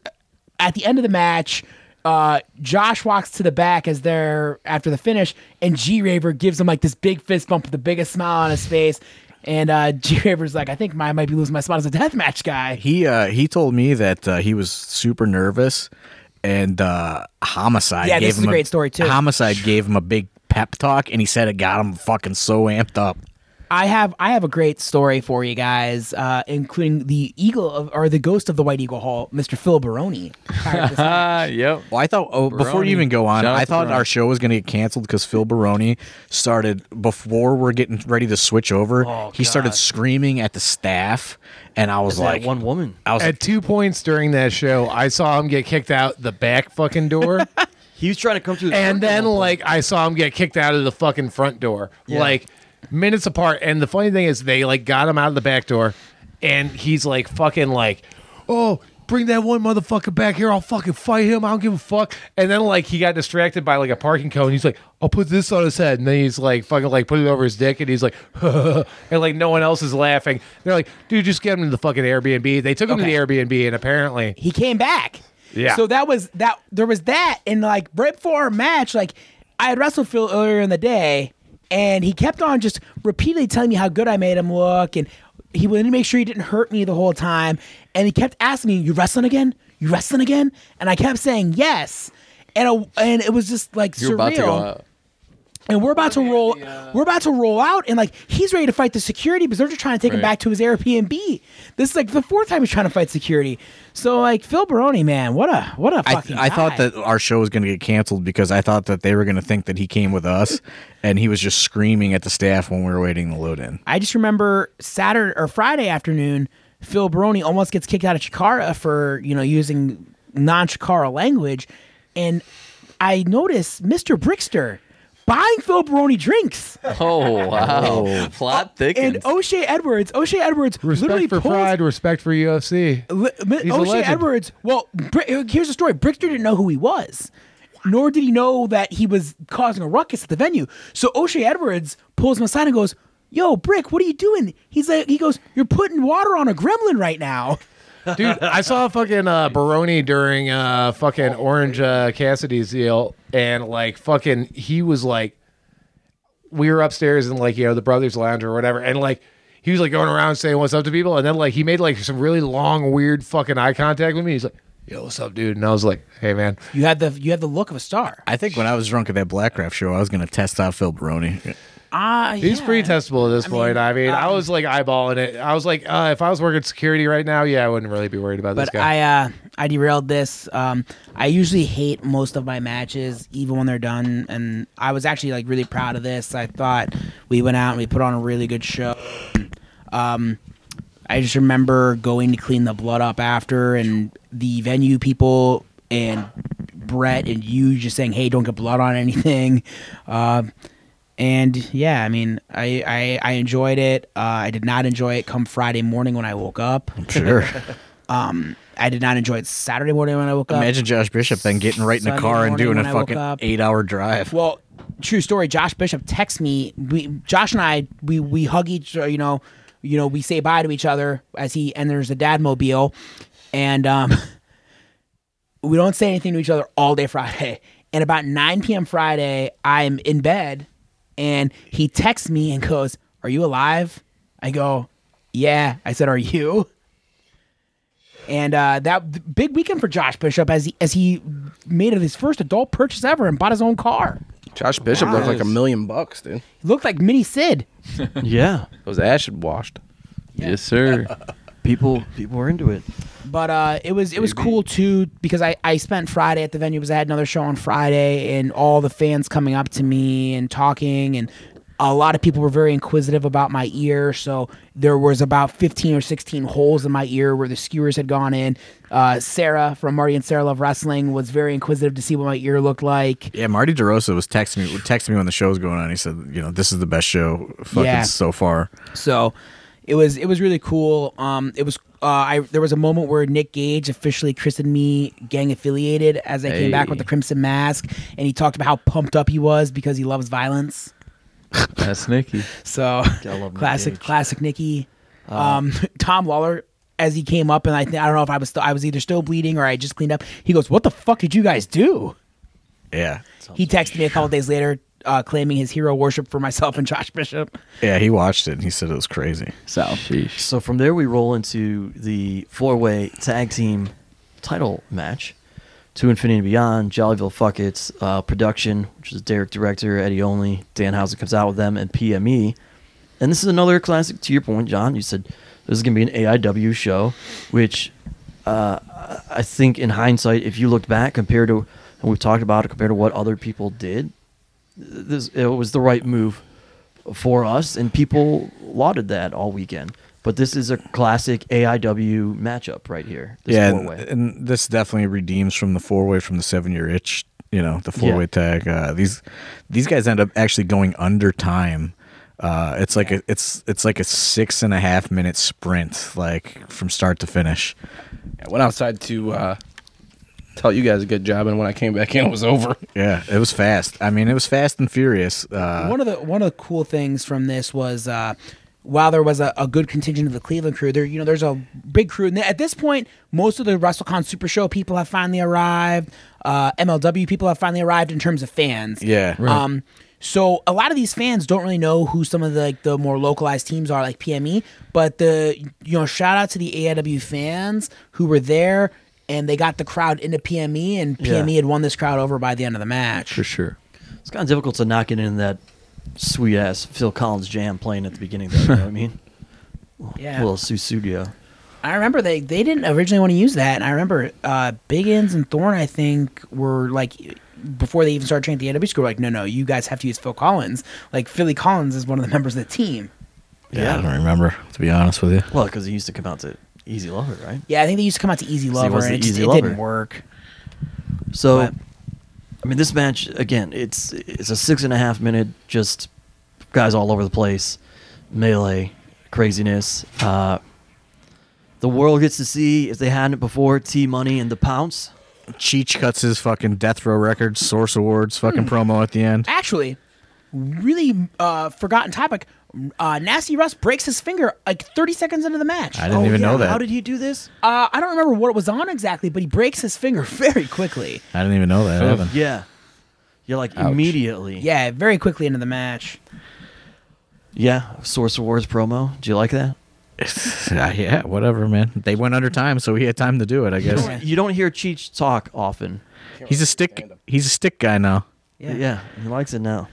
at the end of the match. Uh, Josh walks to the back as they're after the finish, and G Raver gives him like this big fist bump with the biggest smile on his face. And uh, G Raver's like, I think I might be losing my spot as a deathmatch guy. He uh, he told me that uh, he was super nervous, and uh, Homicide. Yeah, gave this is him a great story, too. Homicide gave him a big pep talk, and he said it got him fucking so amped up. I have I have a great story for you guys, uh, including the eagle of, or the ghost of the White Eagle Hall, Mr. Phil Baroni. prior to this match. Yep. Well, I thought oh, before you even go on, Shout I thought Baroni. our show was going to get canceled because Phil Baroni started before we're getting ready to switch over. Oh, he started screaming at the staff, and I was That like, one woman. I was At two points during that show, I saw him get kicked out the back fucking door. He was trying to come through. The and then like I saw him get kicked out of the fucking front door, Yeah. like minutes apart. And the funny thing is, they like got him out of the back door, and he's like fucking like, oh. Bring that one motherfucker back here. I'll fucking fight him. I don't give a fuck. And then like he got distracted by like a parking cone. He's like, I'll put this on his head. And then he's like fucking like put it over his dick. And he's like, and like no one else is laughing. They're like, dude, just get him to the fucking Airbnb. They took him Okay. to the Airbnb, and apparently he came back. Yeah. So that was that. There was that, and like right before our match, like I had wrestled Phil earlier in the day, and he kept on just repeatedly telling me how good I made him look, and he wanted to make sure he didn't hurt me the whole time, and he kept asking me, "You wrestling again? You wrestling again?" And I kept saying yes, and it, and it was just like You're surreal about to go out. And we're about to roll we're about to roll out and like he's ready to fight the security because they're just trying to take him back to his airbnb. This is like the fourth time he's trying to fight security. So like phil baroni man what a what a I, fucking I thought guy. that our show was going to get canceled because I thought that they were going to think that he came with us, and he was just screaming at the staff when we were waiting to load in. i just remember saturday or friday afternoon phil baroni almost gets kicked out of chikara for you know using non-chikara language. And i noticed mr brickster buying phil baroni drinks Oh wow. Plot uh, thickens. and o'shea edwards o'shea edwards literally respect for pulls, pride, respect for UFC. Li- He's a O'Shea legend. Edwards. Well, Br- here's the story. Brickster didn't know who he was, nor did he know that he was causing a ruckus at the venue. So O'Shea Edwards pulls him aside and goes, "Yo, Brick, what are you doing?" He's like, he goes, "You're putting water on a gremlin right now." Dude, I saw fucking uh, Baroni during uh, fucking Orange uh, Cassidy's deal, and like fucking, he was like, we were upstairs in like you know the brothers' lounge or whatever, and like he was like going around saying what's up to people, and then like he made like some really long, weird fucking eye contact with me. He's like, "Yo, what's up, dude?" And I was like, "Hey, man." You had the you had the look of a star. I think when I was drunk at that Blackcraft show, I was going to test out Phil Baroni. Ah, He's yeah. pretty testable at this I mean, point. I mean, I um, was like eyeballing it. I was like, uh, if I was working security right now, yeah, I wouldn't really be worried about this But guy. I uh I derailed this. Um I usually hate most of my matches even when they're done and I was actually like really proud of this. I thought we went out and we put on a really good show. Um I just remember going to clean the blood up after and the venue people and Brett and you just saying, "Hey, don't get blood on anything." Uh, and yeah, I mean, I I, I enjoyed it. Uh, I did not enjoy it come Friday morning when I woke up. Sure. Um, I did not enjoy it Saturday morning when I woke up. Imagine Josh Bishop then getting right in the Sunday car and morning doing when a I woke fucking up. eight-hour drive. Well, true story. Josh Bishop texts me. We, Josh and I, we we hug each. You know, you know, we say bye to each other as he enters the dad mobile, and um, we don't say anything to each other all day Friday. And about 9 p.m. Friday, I'm in bed, and he texts me and goes, "Are you alive?" I go, "Yeah." I said, "Are you?" And uh, that big weekend for Josh Bishop as he as he made it his first adult purchase ever and bought his own car. Josh Bishop looked like a million bucks, dude. He looked like Mini Sid. Yeah, It was acid washed. Yes, sir. people people were into it. But uh, it was it was cool too because I, I spent Friday at the venue because I had another show on Friday and all the fans coming up to me and talking and a lot of people were very inquisitive about my ear. So there was about fifteen or sixteen holes in my ear where the skewers had gone in. Uh, Sarah from Marty and Sarah Love Wrestling was very inquisitive to see what my ear looked like. Yeah, Marty DeRosa was texting me texting me when the show was going on. He said, you know, this is the best show fucking Yeah. so far. So it was it was really cool. Um, it was uh, I there was a moment where Nick Gage officially christened me gang affiliated as I came back with the crimson mask, and he talked about how pumped up he was because he loves violence. That's Nikki. So Gotta Nick classic classic Nicky. Um, Tom Lawlor. As he came up, and I, th- I don't know if I was still, I was either still bleeding or I just cleaned up. He goes, "What the fuck did you guys do?" Yeah. He texted me a couple days later, uh, claiming his hero worship for myself and Josh Bishop. Yeah, he watched it and he said it was crazy. So Sheesh. So from there, we roll into the four-way tag team title match. To Infinity and Beyond, Jollyville Fuck It's, uh, production, which is Derek Director, Eddie Only, Danhausen comes out with them, and PME. And this is another classic. To your point, John, you said this is going to be an AIW show, which uh, I think in hindsight, if you looked back compared to, and we've talked about it compared to what other people did, this it was the right move for us, and people lauded that all weekend. But this is a classic AIW matchup right here. This yeah, four-way. and, and this definitely redeems from the four way from the seven year itch. You know, the four way tag. Uh, these these guys end up actually going under time. Uh, it's like a, it's it's like a six and a half minute sprint, like from start to finish. I went outside to uh, tell you guys a good job, and when I came back in, it was over. Yeah, it was fast. I mean, it was fast and furious. Uh, one of the one of the cool things from this was uh, while there was a, a good contingent of the Cleveland crew, there you know there's a big crew. And at this point, most of the WrestleCon Super Show people have finally arrived. Uh, MLW people have finally arrived in terms of fans. Yeah. Right. Um, so a lot of these fans don't really know who some of the like the more localized teams are, like PME. But the you know shout out to the AIW fans who were there and they got the crowd into PME, and PME Yeah. had won this crowd over by the end of the match. for sure. It's kind of difficult to not get in that sweet ass Phil Collins jam playing at the beginning there. You know what I mean? Yeah. little Sussudio. I remember they they didn't originally want to use that, and I remember uh, Biggins and Thorne, I think, were like before they even started training at the NW school, were like, no, no, you guys have to use Phil Collins. Like Philly Collins is one of the members of the team. yeah, I don't remember to be honest with you. Well, because he used to come out to Easy Lover, right? Yeah, I think they used to come out to Easy Lover, was and the it, just, Easy it Lover. didn't work. So, But- I mean, this match again, it's it's a six and a half minute just guys all over the place, melee craziness. Uh, the world gets to see if they hadn't it before T Money and the Pounce. Cheech cuts his fucking Death Row Records Source Awards fucking promo at the end. Actually, really uh, forgotten topic. Uh, Nasty Russ breaks his finger like 30 seconds into the match. I didn't even know that. How did he do this? Uh, I don't remember what it was on exactly, but he breaks his finger very quickly. I didn't even know that. happened. Yeah, yeah, like Ouch. immediately. Yeah, very quickly into the match. yeah. Source Awards promo. Do you like that? Uh, yeah, whatever, man. They went under time, so he had time to do it. I guess Yeah. You don't hear Cheech talk often. he's a stick. He's a stick guy now. Yeah. yeah, he likes it now.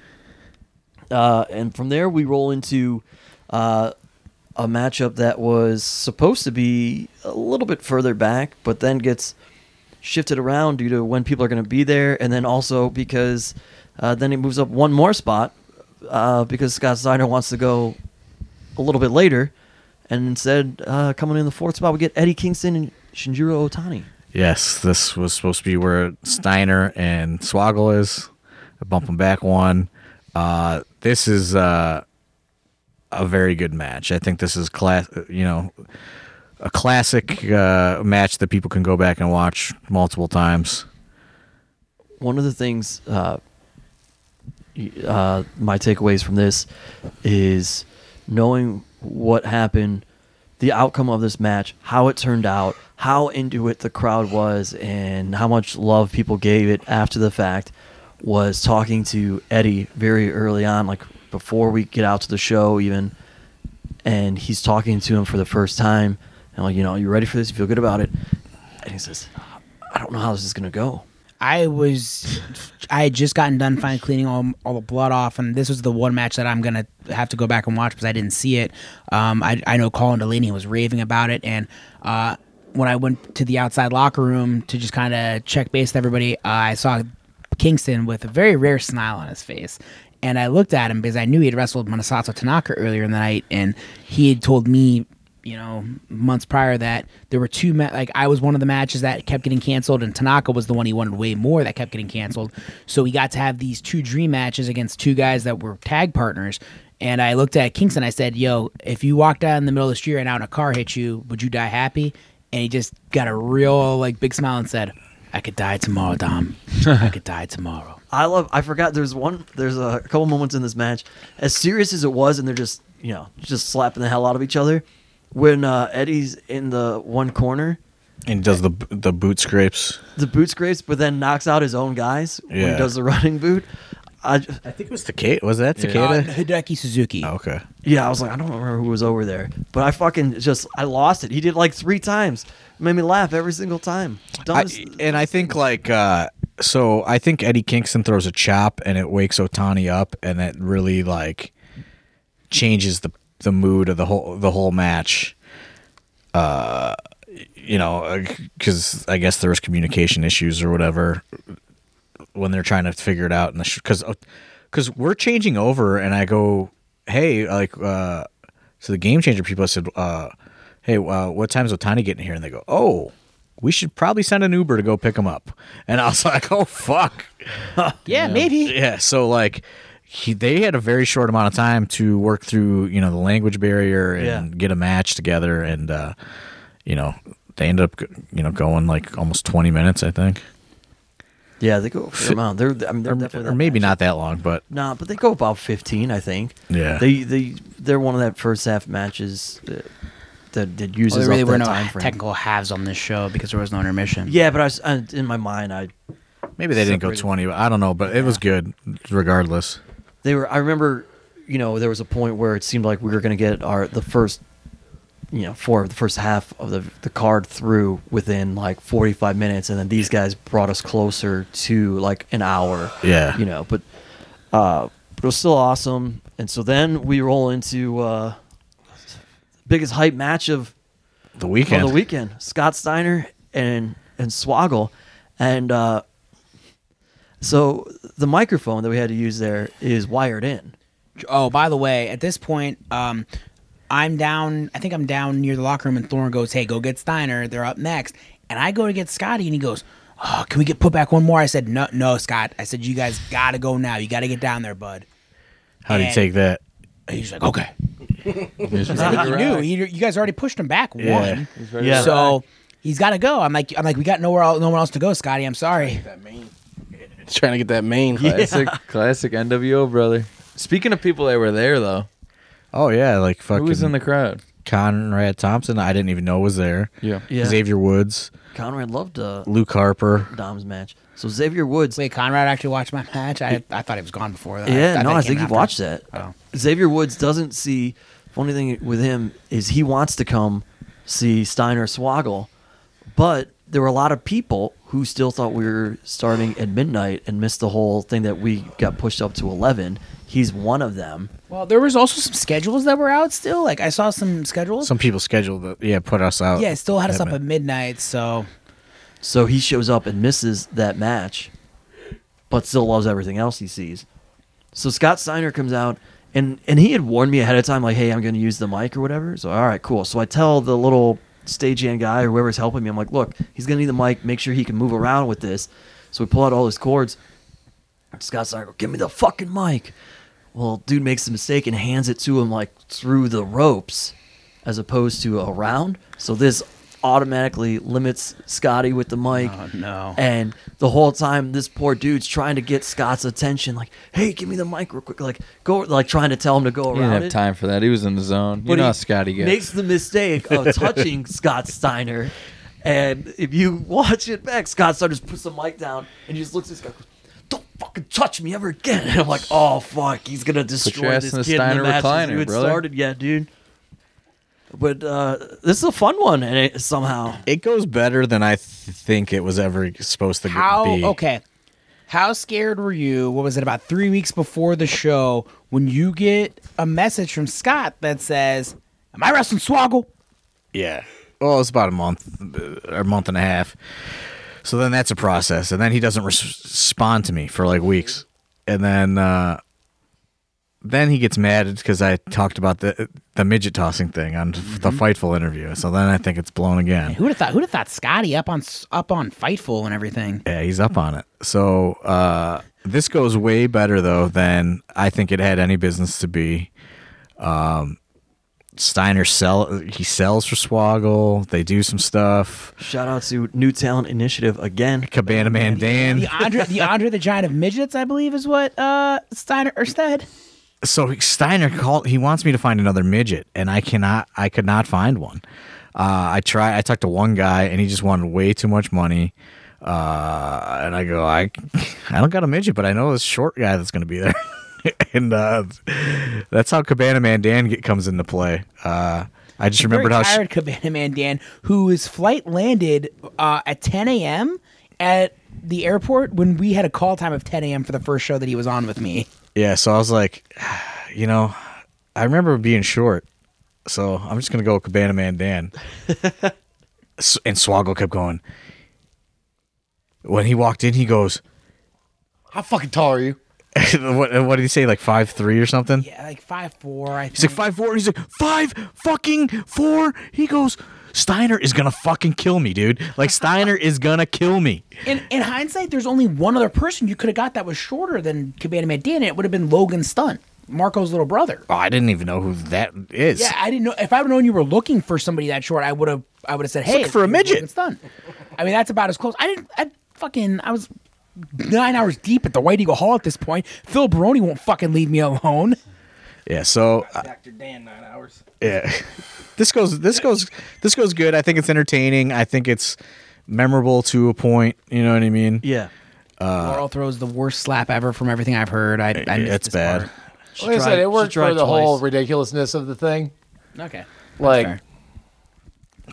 Uh, and from there, we roll into uh, a matchup that was supposed to be a little bit further back, but then gets shifted around due to when people are going to be there, and then also because uh, then it moves up one more spot uh, because Scott Steiner wants to go a little bit later, and instead uh, coming in the fourth spot, we get Eddie Kingston and Shinjiro Otani. Yes, this was supposed to be where Steiner and Swoggle is. I bump back one. Uh, this is uh, a very good match. I think this is class. You know, a classic uh, match that people can go back and watch multiple times. one of the things uh, uh, my takeaways from this is knowing what happened the outcome of this match how it turned out how into it the crowd was and how much love people gave it after the fact was talking to eddie very early on like before we get out to the show even and he's talking to him for the first time. And like you know you ready for this? You feel good about it? And he says i don't know how this is to go. I was, I had just gotten done finally cleaning all, all the blood off, and this was the one match that I'm gonna have to go back and watch because I didn't see it. Um, I, I know Colin Delaney was raving about it, and uh, when I went to the outside locker room to just kind of check base with everybody, uh, I saw Kingston with a very rare smile on his face. And I looked at him because I knew he had wrestled Masato Tanaka earlier in the night, and he had told me you know, months prior that there were two ma- like I was one of the matches that kept getting canceled, and Tanaka was the one he wanted way more that kept getting canceled. So we got to have these two dream matches against two guys that were tag partners. And I looked at Kingston. I said, "Yo, if you walked out in the middle of the street right now and a car hit you, would you die happy?" And he just got a real like big smile and said, "I could die tomorrow, Dom. I could die tomorrow." I love. I forgot. There's one. There's a couple moments in this match, as serious as it was, and they're just you know just slapping the hell out of each other. When uh, Eddie's in the one corner, And he does the the boot scrapes. the boot scrapes, but then knocks out his own guys when he does the running boot. I I think it was Takeda. Was that Uh, Takeda? Hideki Suzuki. Oh, okay. yeah, I was like, I don't remember who was over there, but I fucking just I lost it. He did like three times. Made me laugh every single time. I, and I think like uh so I think Eddie Kingston throws a chop and it wakes Otani up and that really like changes the the mood of the whole the whole match. Uh you know, because I guess there was communication issues or whatever when they're trying to figure it out. And because because we're changing over, and I go, hey, like uh, to the game changer people, I said, uh, hey, uh, what time is Otani getting here? And they go, oh, we should probably send an Uber to go pick him up. And I was like, oh fuck, Yeah, maybe. yeah. So like. He, they had a very short amount of time to work through, you know, the language barrier and Yeah. get a match together, and uh, you know, they ended up, you know, going like almost twenty minutes, I think, yeah, they go a fair amount. They're I mean, they're or, definitely or maybe match. not that long, but Nah, but they go about fifteen, I think. Yeah. They they they're one of that first half matches uh, that that uses Well, there really up were that no time frame. technical halves on this show because there was no intermission. Yeah, but I was I, in my mind I maybe they didn't go Separated. twenty. I don't know, but it was good regardless. they were I remember you know there was a point where it seemed like we were going to get our the first you know for the first half of the the card through within like 45 minutes and then these guys brought us closer to like an hour Yeah. you know but uh but it was still awesome and so then we roll into uh biggest hype match of The weekend. on the weekend. Scott Steiner and and Swoggle, and uh, so the microphone that we had to use there is wired in. Oh, by the way, at this point, um, I'm down. I think I'm down near the locker room, and Thorne goes, "Hey, go get Steiner. They're up next." And I go to get Scotty, and he goes, "Oh, can we get put back one more?" I said, "No, no, Scott." I said, "You guys got to go now. You got to get down there, bud." How do you take that? He's like, "Okay." He's I think you knew. He, you guys already pushed him back Yeah. one. He's Yeah. So he's got to go. I'm like, I'm like, we got nowhere, el- nowhere else to go, Scotty. I'm sorry. That main. He's trying to get that main. classic, classic NWO brother. Speaking of people that were there though, Oh yeah, like fucking who was in the crowd? Conrad Thompson. I didn't even know was there. Yeah, Yeah, Xavier Woods, Conrad loved uh, Luke Harper. Dom's match. So Xavier Woods. Wait, Conrad actually watched my match. I I thought he was gone before that. yeah, no, thought I think came you've after. watched that. Oh. Xavier Woods doesn't see. Funny thing with him is he wants to come see Steiner Swoggle, but there were a lot of people who still thought we were starting at midnight and missed the whole thing that we got pushed up to eleven. He's one of them. Well, there was also some schedules that were out still. Like I saw some schedules. Some people scheduled that. Yeah, put us out. yeah, still had us up at midnight. So So he shows up and misses that match, but still loves everything else he sees. So Scott Steiner comes out and and he had warned me ahead of time, like, "Hey, I'm going to use the mic or whatever." So all right, cool. So I tell the little stagehand guy or whoever's helping me, I'm like, "Look, he's going to need the mic. Make sure he can move around with this." So we pull out all his cords. Scott's like, give me the fucking mic. Well, dude makes a mistake and hands it to him like through the ropes, as opposed to around. So this automatically limits Scotty with the mic. Oh, no. And the whole time, this poor dude's trying to get Scott's attention, like, "Hey, give me the mic real quick!" Like, go, like trying to tell him to go he around didn't have it. time for that. He was in the zone. You But know he how Scotty gets. Makes the mistake of touching Scott Steiner, and if you watch it back, Scott Steiner just puts the mic down and he just looks at Scott. Don't fucking touch me ever again. And I'm like, oh fuck, he's gonna destroy ass this in the kid in Steiner the match. recliner, even brother. started yet, dude. But uh, this is a fun one, and it, somehow It goes better than I th- think it was ever supposed to how be. okay? How scared were you? What was it about three weeks before the show when you get a message from Scott that says, "Am I wrestling Swoggle?" Yeah. Well, it's about a month uh, or a month and a half. So then that's a process, and then he doesn't res- respond to me for like weeks, and then uh, then he gets mad because I talked about the the midget tossing thing on the Fightful interview. So then I think it's blown again. Who'd have thought? Who'd have thought Scotty up on up on Fightful and everything? Yeah, he's up on it. So uh, this goes way better though than I think it had any business to be. Um, Steiner sell he sells for Swoggle. They do some stuff. shout out to New Talent Initiative again. Cabana Man Dan. The Andre, the Andre the Giant of midgets, I believe, is what uh Steiner or said. So Steiner called. He wants me to find another midget, and I cannot. I could not find one. Uh, I try. I talked to one guy, and he just wanted way too much money. Uh, and I go, I, I don't got a midget, but I know this short guy that's going to be there. and uh, that's how Cabana Man Dan get, comes into play. Uh, I just remembered how. Sh- tired Cabana Man Dan, whose flight landed uh, at 10 a.m. at the airport when we had a call time of 10 a.m. for the first show that he was on with me. Yeah, so I was like, you know, I remember being short, so I'm just going to go with Cabana Man Dan. And Swoggle kept going. When he walked in, he goes, How fucking tall are you? what, what did he say? Like five three or something? Yeah, like five four. I He's like five four. He's like five fucking four. He goes, Steiner is gonna fucking kill me, dude. Like Steiner is gonna kill me. In, in hindsight, there's only one other person you could have got that was shorter than Cabana Man Dan, and it would have been Logan Stunt, Marko's little brother. Oh, I didn't even know who that is. Yeah, I didn't know. If I would known you were looking for somebody that short, I would have. I would have said, "Hey, looking for a midget." Logan Stunt." I mean, that's about as close. I didn't. I fucking. I was nine hours deep at the White Eagle Hall at this point. Phil Baroni won't fucking leave me alone. Yeah. So uh, Dr. Dan, nine hours. yeah, this goes. This goes. This goes good. I think it's entertaining. I think it's memorable to a point. You know what I mean? Yeah. Laurel throws the worst slap ever from everything I've heard. I, I missed It's bad. part. She Like I said, it worked for the whole ridiculousness of the thing. Okay, Like.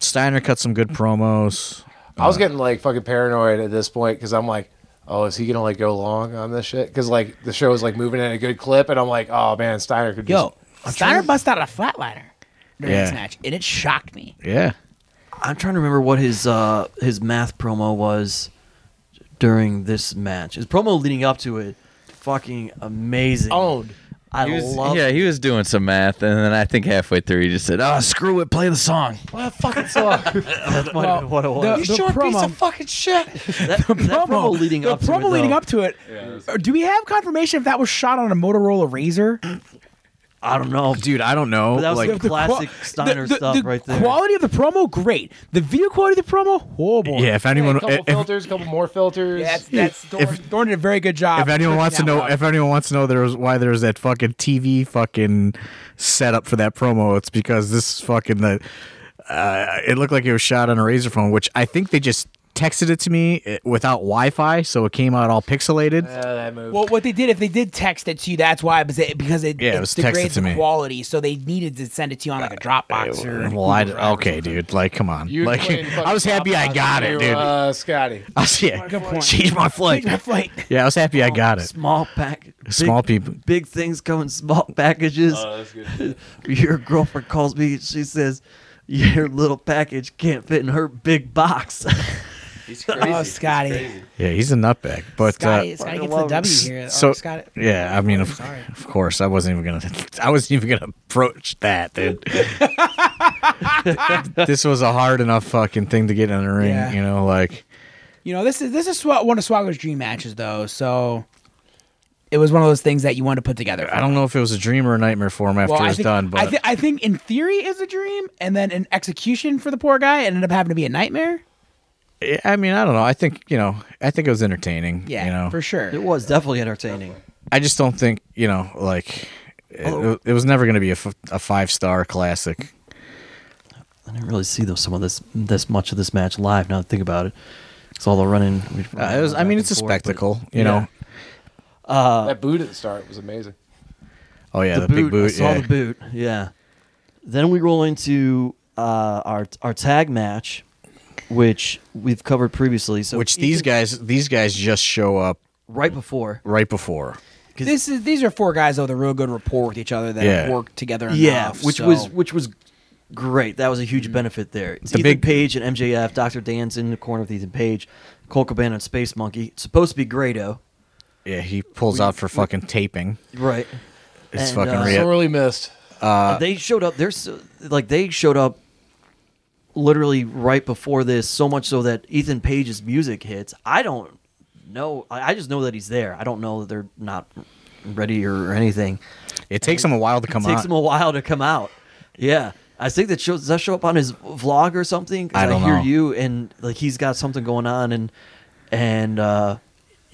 Steiner cut some good promos. I was getting like fucking paranoid at this point because I'm like, oh, is he gonna like go long on this shit? Because like the show is like moving at a good clip, and I'm like, oh man, Steiner could yo, just. Steiner bust out a flatliner during Yeah. this match, and it shocked me. Yeah. I'm trying to remember what his uh his math promo was during this match. His promo leading up to it, fucking amazing. owned. I He was, love. yeah, he was doing some math, and then I think halfway through he just said, "Oh, screw it, play the song." What a fucking song. That's what, Well, what it was. the- you short piece promo- of fucking shit. that, that promo, leading the up to promo it, leading though, up to it. uh, Do we have confirmation if that was shot on a Motorola Razr? I don't know, Dude, I don't know. But that was like, the classic Steiner stuff right there. The quality of the promo, great. The video quality of the promo, horrible. yeah. If Hey, anyone, a couple if, filters, a couple more filters. Yeah, that's, that's Thorne, Thorne did a very good job. if anyone wants to know, out if anyone wants to know, there was why there was that fucking TV fucking setup for that promo. It's because this fucking the. Uh, it looked like it was shot on a razor phone, which I think they just texted it to me uh, without Wi-Fi, so it came out all pixelated. Yeah, that move. Well, what they did, if they did text it to you, that's why, because it, because it, Yeah, it it was texted degrades to the quality, so they needed to send it to you on like a Dropbox or. well, I Google okay, dude. Like, come on. You like, I was happy I got it, dude. Uh, Scotty. I was, yeah, Good point. change my flight. Change my flight. Yeah, I was happy I got it. small pack, big- Small people. big things come in small packages. Oh, that's good. Your girlfriend calls me. She says, "Your little package can't fit in her big box." He's Oh, Scotty. Yeah, he's a nutbag. But Scotty, uh, Scotty fucking gets the W here. so oh, Scotty. yeah, I mean, of, of course, I wasn't even gonna. I wasn't even gonna approach that, dude. this was a hard enough fucking thing to get in the ring, Yeah. you know, like. You know, this is this is Swa- one of Swagger's dream matches, though. So it was one of those things that you wanted to put together. for I don't know if it was a dream or a nightmare for him after Well, it was think, done, but I, thi- I think in theory it's a dream, and then an execution for the poor guy, it ended up having to be a nightmare. I mean, I don't know. I think you know, I think it was entertaining. Yeah, you know, for sure. it was definitely entertaining. I just don't think you know, like it, it was never going to be a, f- a five star classic. I didn't really see though some of this this much of this match live. Now that I think about it, it's all the running. Uh, it was. I mean, it's a forth, but- spectacle. You Yeah. know. Uh, that boot at the start was amazing. Oh yeah, the, the, boot, big boot. I saw yeah. the boot. Yeah. Then we roll into uh, our our tag match, which we've covered previously. So Which these Ethan- guys, these guys just show up right before. right before. This is these are four guys though. with a real good rapport with each other that Yeah. have worked together. Enough, Yeah, which so- was which was great. That was a huge benefit there. It's The Ethan big- Page and MJF, Dr. Dan's in the corner with Ethan Page, Colt Cabana and Space Monkey. It's supposed to be Grado. Yeah, he pulls out for fucking taping. Right. It's And, fucking uh, real. Sorely missed. they showed up. There's like they showed up literally right before this, so much so that Ethan Page's music hits. I don't know. I I just know that he's there. I don't know that they're not ready or, or anything. It takes him a while to come it takes out. him a while to come out. Yeah. I think that shows does that show up on his vlog or something? I don't hear know. you and like he's got something going on and and uh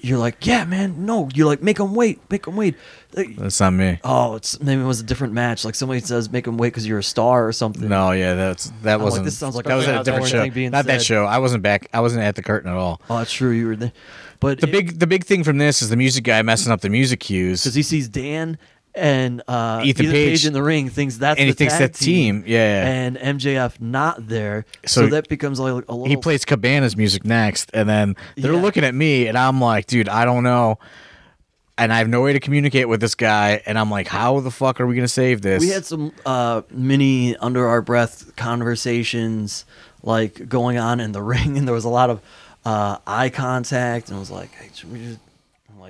you're like, yeah, man, no, you're like, make them wait, make them wait. Like, That's not me. Oh, it's maybe it was a different match. Like somebody says, make them wait because you're a star or something. No, yeah, that's that like, wasn't. this sounds like that was at a different show. Not that show. I wasn't back. I wasn't at the curtain at all. Oh, that's true. You were there, but The big the big thing from this is the music guy messing up the music cues. because he sees Dan and uh, Ethan Ethan, Page. Page. in the ring, thinks that's And he thinks that team, yeah. and MJF not there, so, So that becomes like a little. he plays Cabana's music next, and then they're Yeah. looking at me, and I'm like, dude, I don't know, and I have no way to communicate with this guy, and I'm like, how the fuck are we gonna save this? We had some uh, mini under our breath conversations like going on in the ring, and there was a lot of uh, eye contact, and I was like, hey, should we just?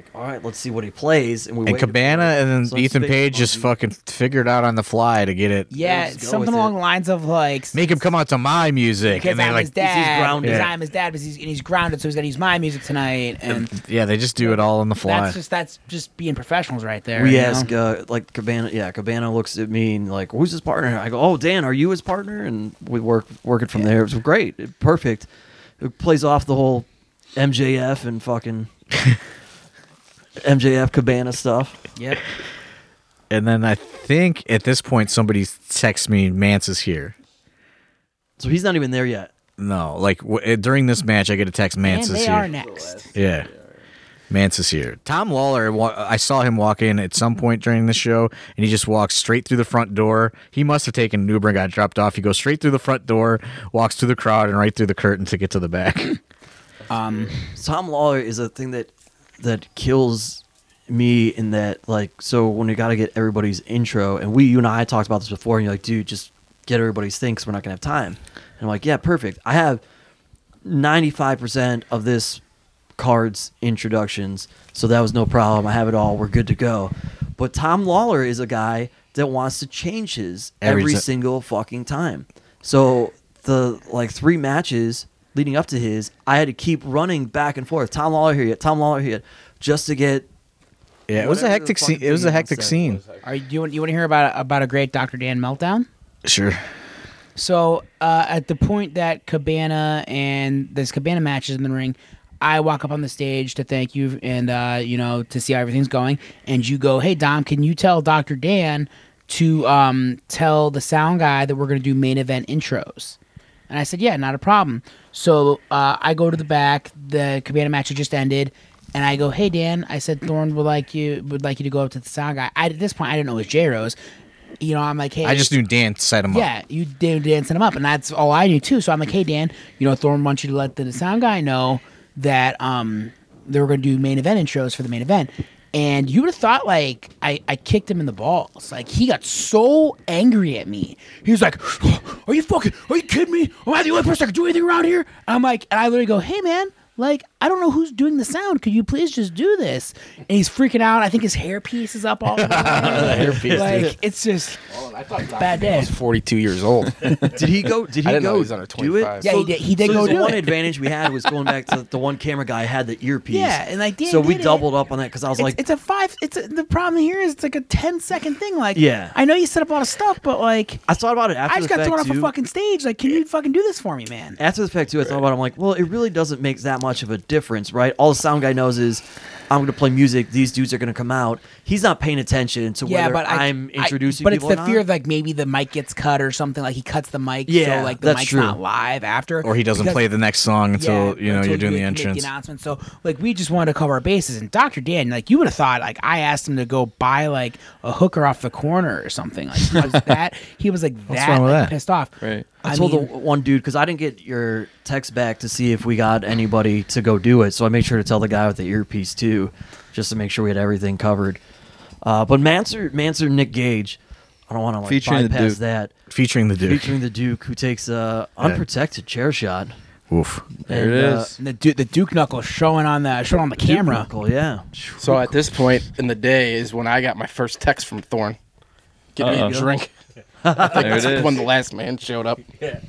I'm like, all right, let's see what he plays, and we and Cabana and then So Ethan Page just you. fucking figured out on the fly to get it. Yeah, just something along the lines of like Make him come out to my music, because and they I'm like, his dad. grounded. Because Yeah. I'm his dad, because he's and he's grounded, so he's got to use my music tonight, and yeah, they just do it all on the fly. that's just that's just being professionals right there. We ask, uh, like Cabana, yeah, Cabana looks at me and like, who's his partner? I go, oh, Dan, are you his partner? And we work work it from there. It was great, perfect. It plays off the whole MJF and fucking MJF Cabana stuff. Yep. and then I think at this point somebody texts me, Mance is here. So he's not even there yet. No, like w- uh, during this match, I get a text, And Mance is they here. are next. Yeah. Mance is here. Tom Lawlor, wa- I saw him walk in at some point during the show, and he just walks straight through the front door. He must have taken an Uber and got dropped off. He goes straight through the front door, walks through the crowd, and right through the curtain to get to the back. Um, Tom Lawlor is a thing that that kills me in that like so when you got to get everybody's intro and we you and I talked about this before and you're like dude just get everybody's thing 'cause we're not gonna have time. And I'm like yeah perfect. I have 95% of this card's introductions so that was no problem. I have it all. We're good to go. But Tom Lawlor is a guy that wants to change his Every every ti- single fucking time. So the like three matches leading up to his, I had to keep running back and forth. Tom Lawlor here, yet Tom Lawlor here, yet, just to get. Yeah, it was a hectic scene. It was a hectic scene. are you you want, you want to hear about about a great Dr. Dan meltdown? Sure. So uh, at the point that Cabana and this Cabana matches in the ring, I walk up on the stage to thank you and uh, you know to see how everything's going, and you go, "Hey Dom, can you tell Dr. Dan to um, tell the sound guy that we're going to do main event intros?" And I said, "Yeah, not a problem." So uh, I go to the back. The Cabana match had just ended. And I go, hey Dan, I said Thorne would like you would like you to go up to the sound guy. I, at this point, I didn't know it was J Rose. You know, I'm like, hey, I just knew Dan set him up. yeah, you did Dan set him up, and that's all I knew too. So I'm like, hey Dan, you know, Thorne wants you to let the sound guy know that um they were going to do main event intros for the main event. And you would have thought like I, I kicked him in the balls. Like he got so angry at me. He was like, "Are you fucking? Are you kidding me? Am I the only person that can do anything around here?" I'm like, and I literally go, "Hey man, like I don't know who's doing the sound. Could you please just do this?" And he's freaking out. I think his hairpiece is up all the way. Like it's just bad day. I was 42 years old. Did he go? Did he I didn't know go he was under do it? 25. Yeah, he did- he did so go the do one it. advantage we had was going back to the one camera guy had the earpiece. Yeah, and like Dan so we did it. doubled up on that because I was It's, like, it's a five. It's a, the problem here is it's like a 10 second thing. Like, Yeah. I know you set up a lot of stuff, but like, I thought about it after I just the got fact thrown off too. a fucking stage. Like, can you fucking do this for me, man? after the fact too, I thought about. it, I'm like, well, it really doesn't make that much of a difference, right? All the sound guy knows is, I'm going to play music. These dudes are going to come out. He's not paying attention to Yeah, whether but I, I'm I- introducing. but it's the or fear not. of like maybe the mic gets cut or something. Like he cuts the mic, Yeah, so like the that's mic's true. not live after, Or he doesn't Because- play the next song until Yeah, you know until you're doing the make- make entrance. announcement. So like we just wanted to cover our bases. And Dr. Dan, like you would have thought, like I asked him to go buy like a hooker off the corner or something. Like he was that he was like that, wrong with like, that? pissed off. Right. I, I told mean- the one dude because I didn't get your text back to see if we got anybody to go do it, so I made sure to tell the guy with the earpiece too, just to make sure we had everything covered. Uh, but Manser, Manser, Nick Gage, I don't want to like Featuring the bypass Duke. that. Featuring the dude. Featuring the Duke, who takes a unprotected chair shot. Oof. There And, it uh, is. And the Duke, the Duke knuckle showing on the showing on the Duke camera. knuckle, yeah. So at this point in the day is when I got my first text from Thorne. Get me a Uh-oh. drink. There That's is. when the last man showed up. Yeah,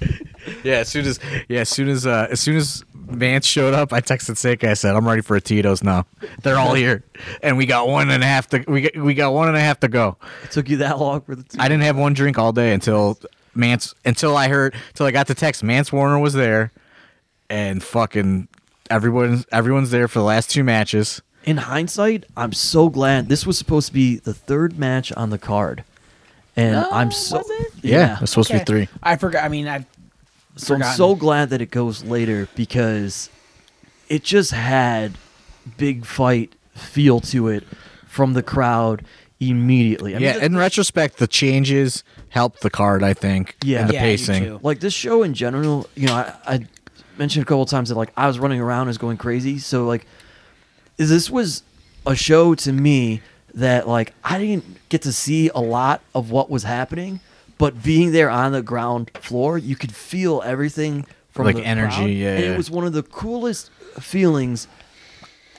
yeah, as soon as yeah, as soon as uh, as soon as Mance showed up, I texted Seika. I said, "I'm ready for a Tito's now. They're all here, and we got one and a half to we got, we got one and a half to go." It took you that long for the. I didn't have one drink all day until Mance until I heard until I got the text. Mance Warner was there, and fucking everyone's everyone's there for the last two matches. In hindsight, I'm so glad this was supposed to be the third match on the card, and I'm so was it? Yeah, it's supposed to be three. I forgot. I mean, I So I'm so glad that it goes later because it just had big fight feel to it from the crowd immediately. I mean, yeah, the- in retrospect, the changes helped the card. I think. Yeah. and the Yeah, you pacing. too. like this show in general, you know, I, I mentioned a couple times that like I was running around and was going crazy. So like, this was a show to me that like I didn't get to see a lot of what was happening, but being there on the ground floor, you could feel everything from Like the energy, crowd. yeah, And yeah. it was one of the coolest feelings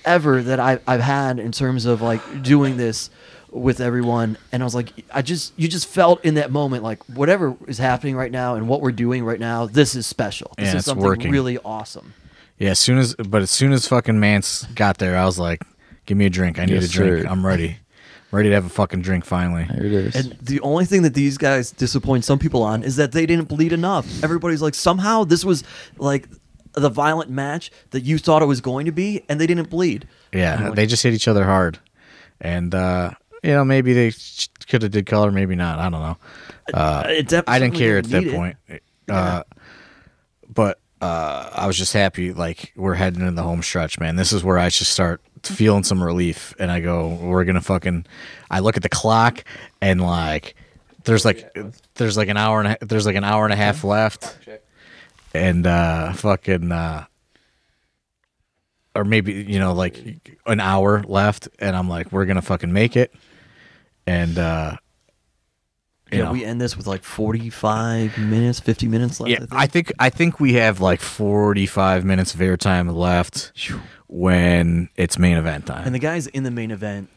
ever that I, I've had in terms of like doing this with everyone. And I was like, I just, you just felt in that moment, like whatever is happening right now and what we're doing right now, this is special. This Yeah, is something working. really awesome. Yeah, as soon as but as soon as fucking Mance got there, I was like, "Give me a drink. I need Yes, a drink. sir. I'm ready, ready to have a fucking drink finally." There it is. And the only thing that these guys disappoint some people on is that they didn't bleed enough. Everybody's like, somehow this was like the violent match that you thought it was going to be, and they didn't bleed. Yeah, they just hit each other hard, and uh, you know maybe they could have did color, maybe not. I don't know. Uh, It def- I didn't certainly care at didn't that need it. point. Uh, but uh, I was just happy. Like we're heading into the home stretch, man. This is where I should start feeling some relief. And I go, we're gonna fucking. I look at the clock and like, there's like, there's like an hour and a, there's like an hour and a half left, and uh, fucking. Uh, or maybe you know like an hour left and i'm like we're gonna fucking make it and uh you Yeah, know, we end this with like 45 minutes, 50 minutes left. yeah, I think I think we have like forty five minutes of airtime left when it's main event time. And the guys in the main event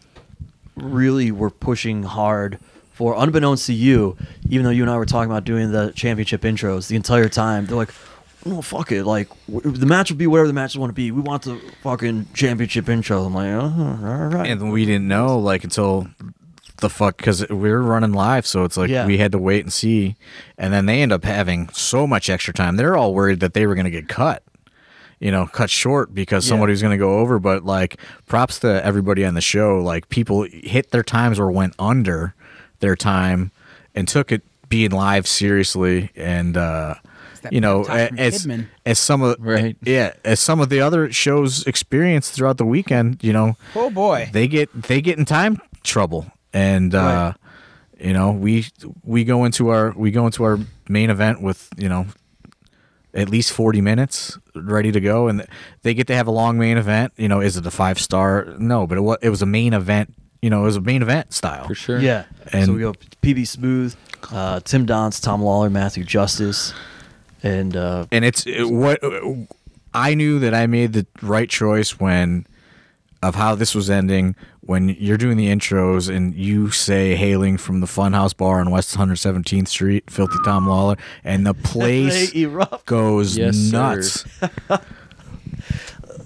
really were pushing hard for, unbeknownst to you, even though you and I were talking about doing the championship intros the entire time, they're like, no, fuck it. Like, w- the match will be whatever the matches want to be. We want the fucking championship intro. I'm like, uh, all right. and we didn't know like until the fuck because we were running live, so it's like Yeah. we had to wait and see. And then they end up having so much extra time. They're all worried that they were going to get cut. You know, cut short because Yeah. somebody was going to go over. But like, props to everybody on the show. Like, people hit their times or went under their time and took it being live seriously. And uh, you know, as Kidman. as some of Right. yeah, as some of the other shows experienced throughout the weekend. You know, Oh boy. they get they get in time trouble and uh you know we we go into our we go into our main event with you know at least 40 minutes ready to go. And they get to have a long main event. You know is it a five star? No but it was, it was a main event you know it was a main event style. For sure. Yeah. And- so we go PB Smooth, uh, Tim Donst, Tom Lawlor, Matthew Justice, and uh, and it's it, what I knew that I made the right choice when of how this was ending when you're doing the intros and you say hailing from the Funhouse Bar on West 117th Street, Filthy Tom Lawlor, and the place goes Yes, sir. nuts.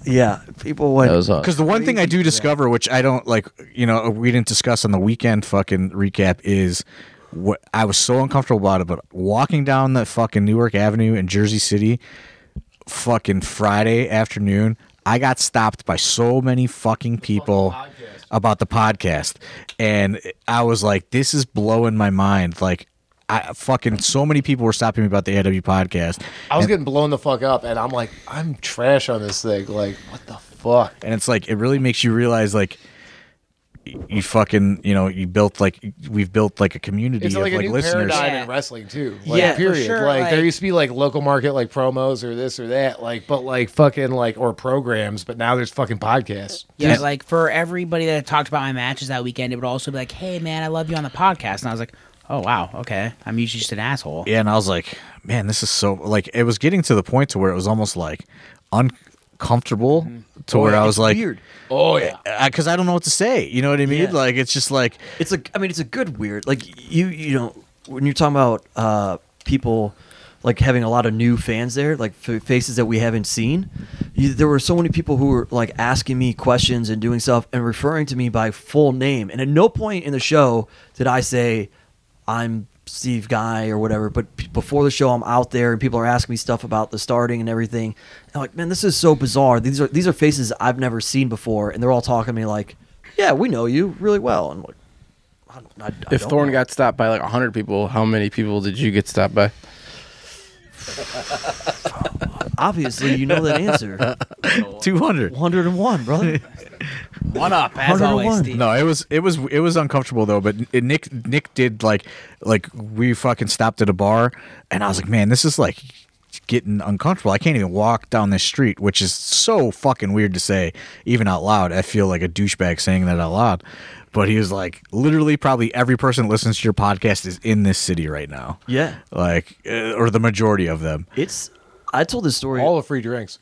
Yeah, people went. That was awesome. Because the one thing I do discover, which I don't like, you know, we didn't discuss on the weekend fucking recap, is what I was so uncomfortable about it. But walking down the fucking Newark Avenue in Jersey City, fucking Friday afternoon, I got stopped by so many fucking people oh, about the podcast, and I was like, this is blowing my mind. Like. I fucking so many people were stopping me about the AW podcast. I was getting blown the fuck up, and I'm like, I'm trash on this thing. Like, what the fuck? and it's like it really makes you realize like you fucking you know you built like we've built like a community It's of like like, a new listeners paradigm Yeah. in wrestling too. Like, Yeah, for period. sure, like, there used to be like local market like promos or this or that, like, but like fucking like or programs, but now there's fucking podcasts. Yeah, like for everybody that talked about my matches that weekend, it would also be like, "Hey, man, I love you on the podcast," and I was like, "Oh wow, okay, I'm usually just an asshole." yeah and i was like man this is so like it was getting to the point to where it was almost like uncomfortable mm-hmm. To where i was like weird. Oh yeah. because I, don't know what to say you know what i mean Yeah. like it's just like It's a. I mean, it's a good weird. Like you, you know, when you're talking about uh, people like having a lot of new fans there, like f- faces that we haven't seen. You, there were so many people who were like asking me questions and doing stuff and referring to me by full name. And at no point in the show did I say I'm Steve Guy or whatever. But p- before the show, I'm out there and people are asking me stuff about the starting and everything. And I'm like, man, this is so bizarre. These are these are faces I've never seen before, and they're all talking to me like, yeah, we know you really well. And I'm like, I, I, I If know. got stopped by like 100 people, how many people did you get stopped by? obviously you know that answer. Two hundred. 101, brother. One up, as always, 101. Steve. No, it was it was it was uncomfortable though. But it, Nick Nick did like like we fucking stopped at a bar, and I was like, man, this is like getting uncomfortable. I can't even walk down this street, which is so fucking weird to say even out loud. I feel like a douchebag saying that out loud. But he was like, literally, probably every person that listens to your podcast is in this city right now. Yeah, Like, uh, or the majority of them. it's. I told this story. All the free drinks.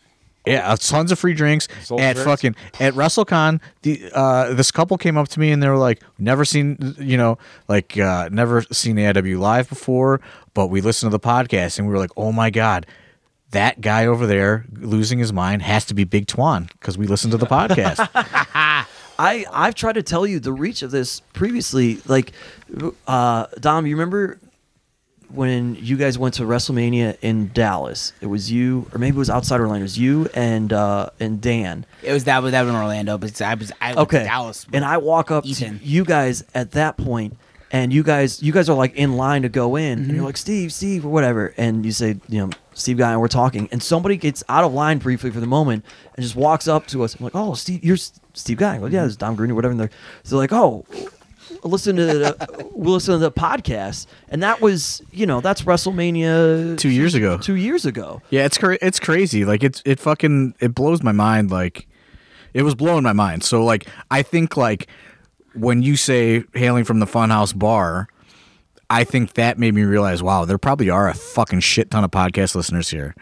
Yeah, uh, tons of free drinks at drinks? fucking at WrestleCon. The uh, this couple came up to me and they were like, "Never seen, you know, like uh, never seen AIW live before, but we listened to the podcast and we were like, oh my god." That guy over there losing his mind has to be Big Twan because we listened to the podcast. I I've tried to tell you the reach of this previously. Like, uh, Dom, you remember when you guys went to WrestleMania in Dallas? It was you, or maybe it was outside Orlando. It was you and uh, and Dan. It was that was that was in Orlando, but I was I went Okay, Dallas. and I walk up Ethan. to you guys at that point, and you guys you guys are like in line to go in, Mm-hmm. and you're like Steve, Steve, or whatever, and you say you know Steve guy, and we're talking, and somebody gets out of line briefly for the moment and just walks up to us. I'm like, oh, Steve, you're Steve guy. Like, yeah, it's Dom Green or whatever. And they're, they're like, oh. Listen to the, we'll listen to the podcast, and that was you know that's WrestleMania Two years ago. Two years ago, yeah, it's cra- it's crazy. Like it's it fucking it blows my mind. Like it was blowing my mind. So like I think like when you say hailing from the Funhouse Bar, I think that made me realize, wow, there probably are a fucking shit ton of podcast listeners here.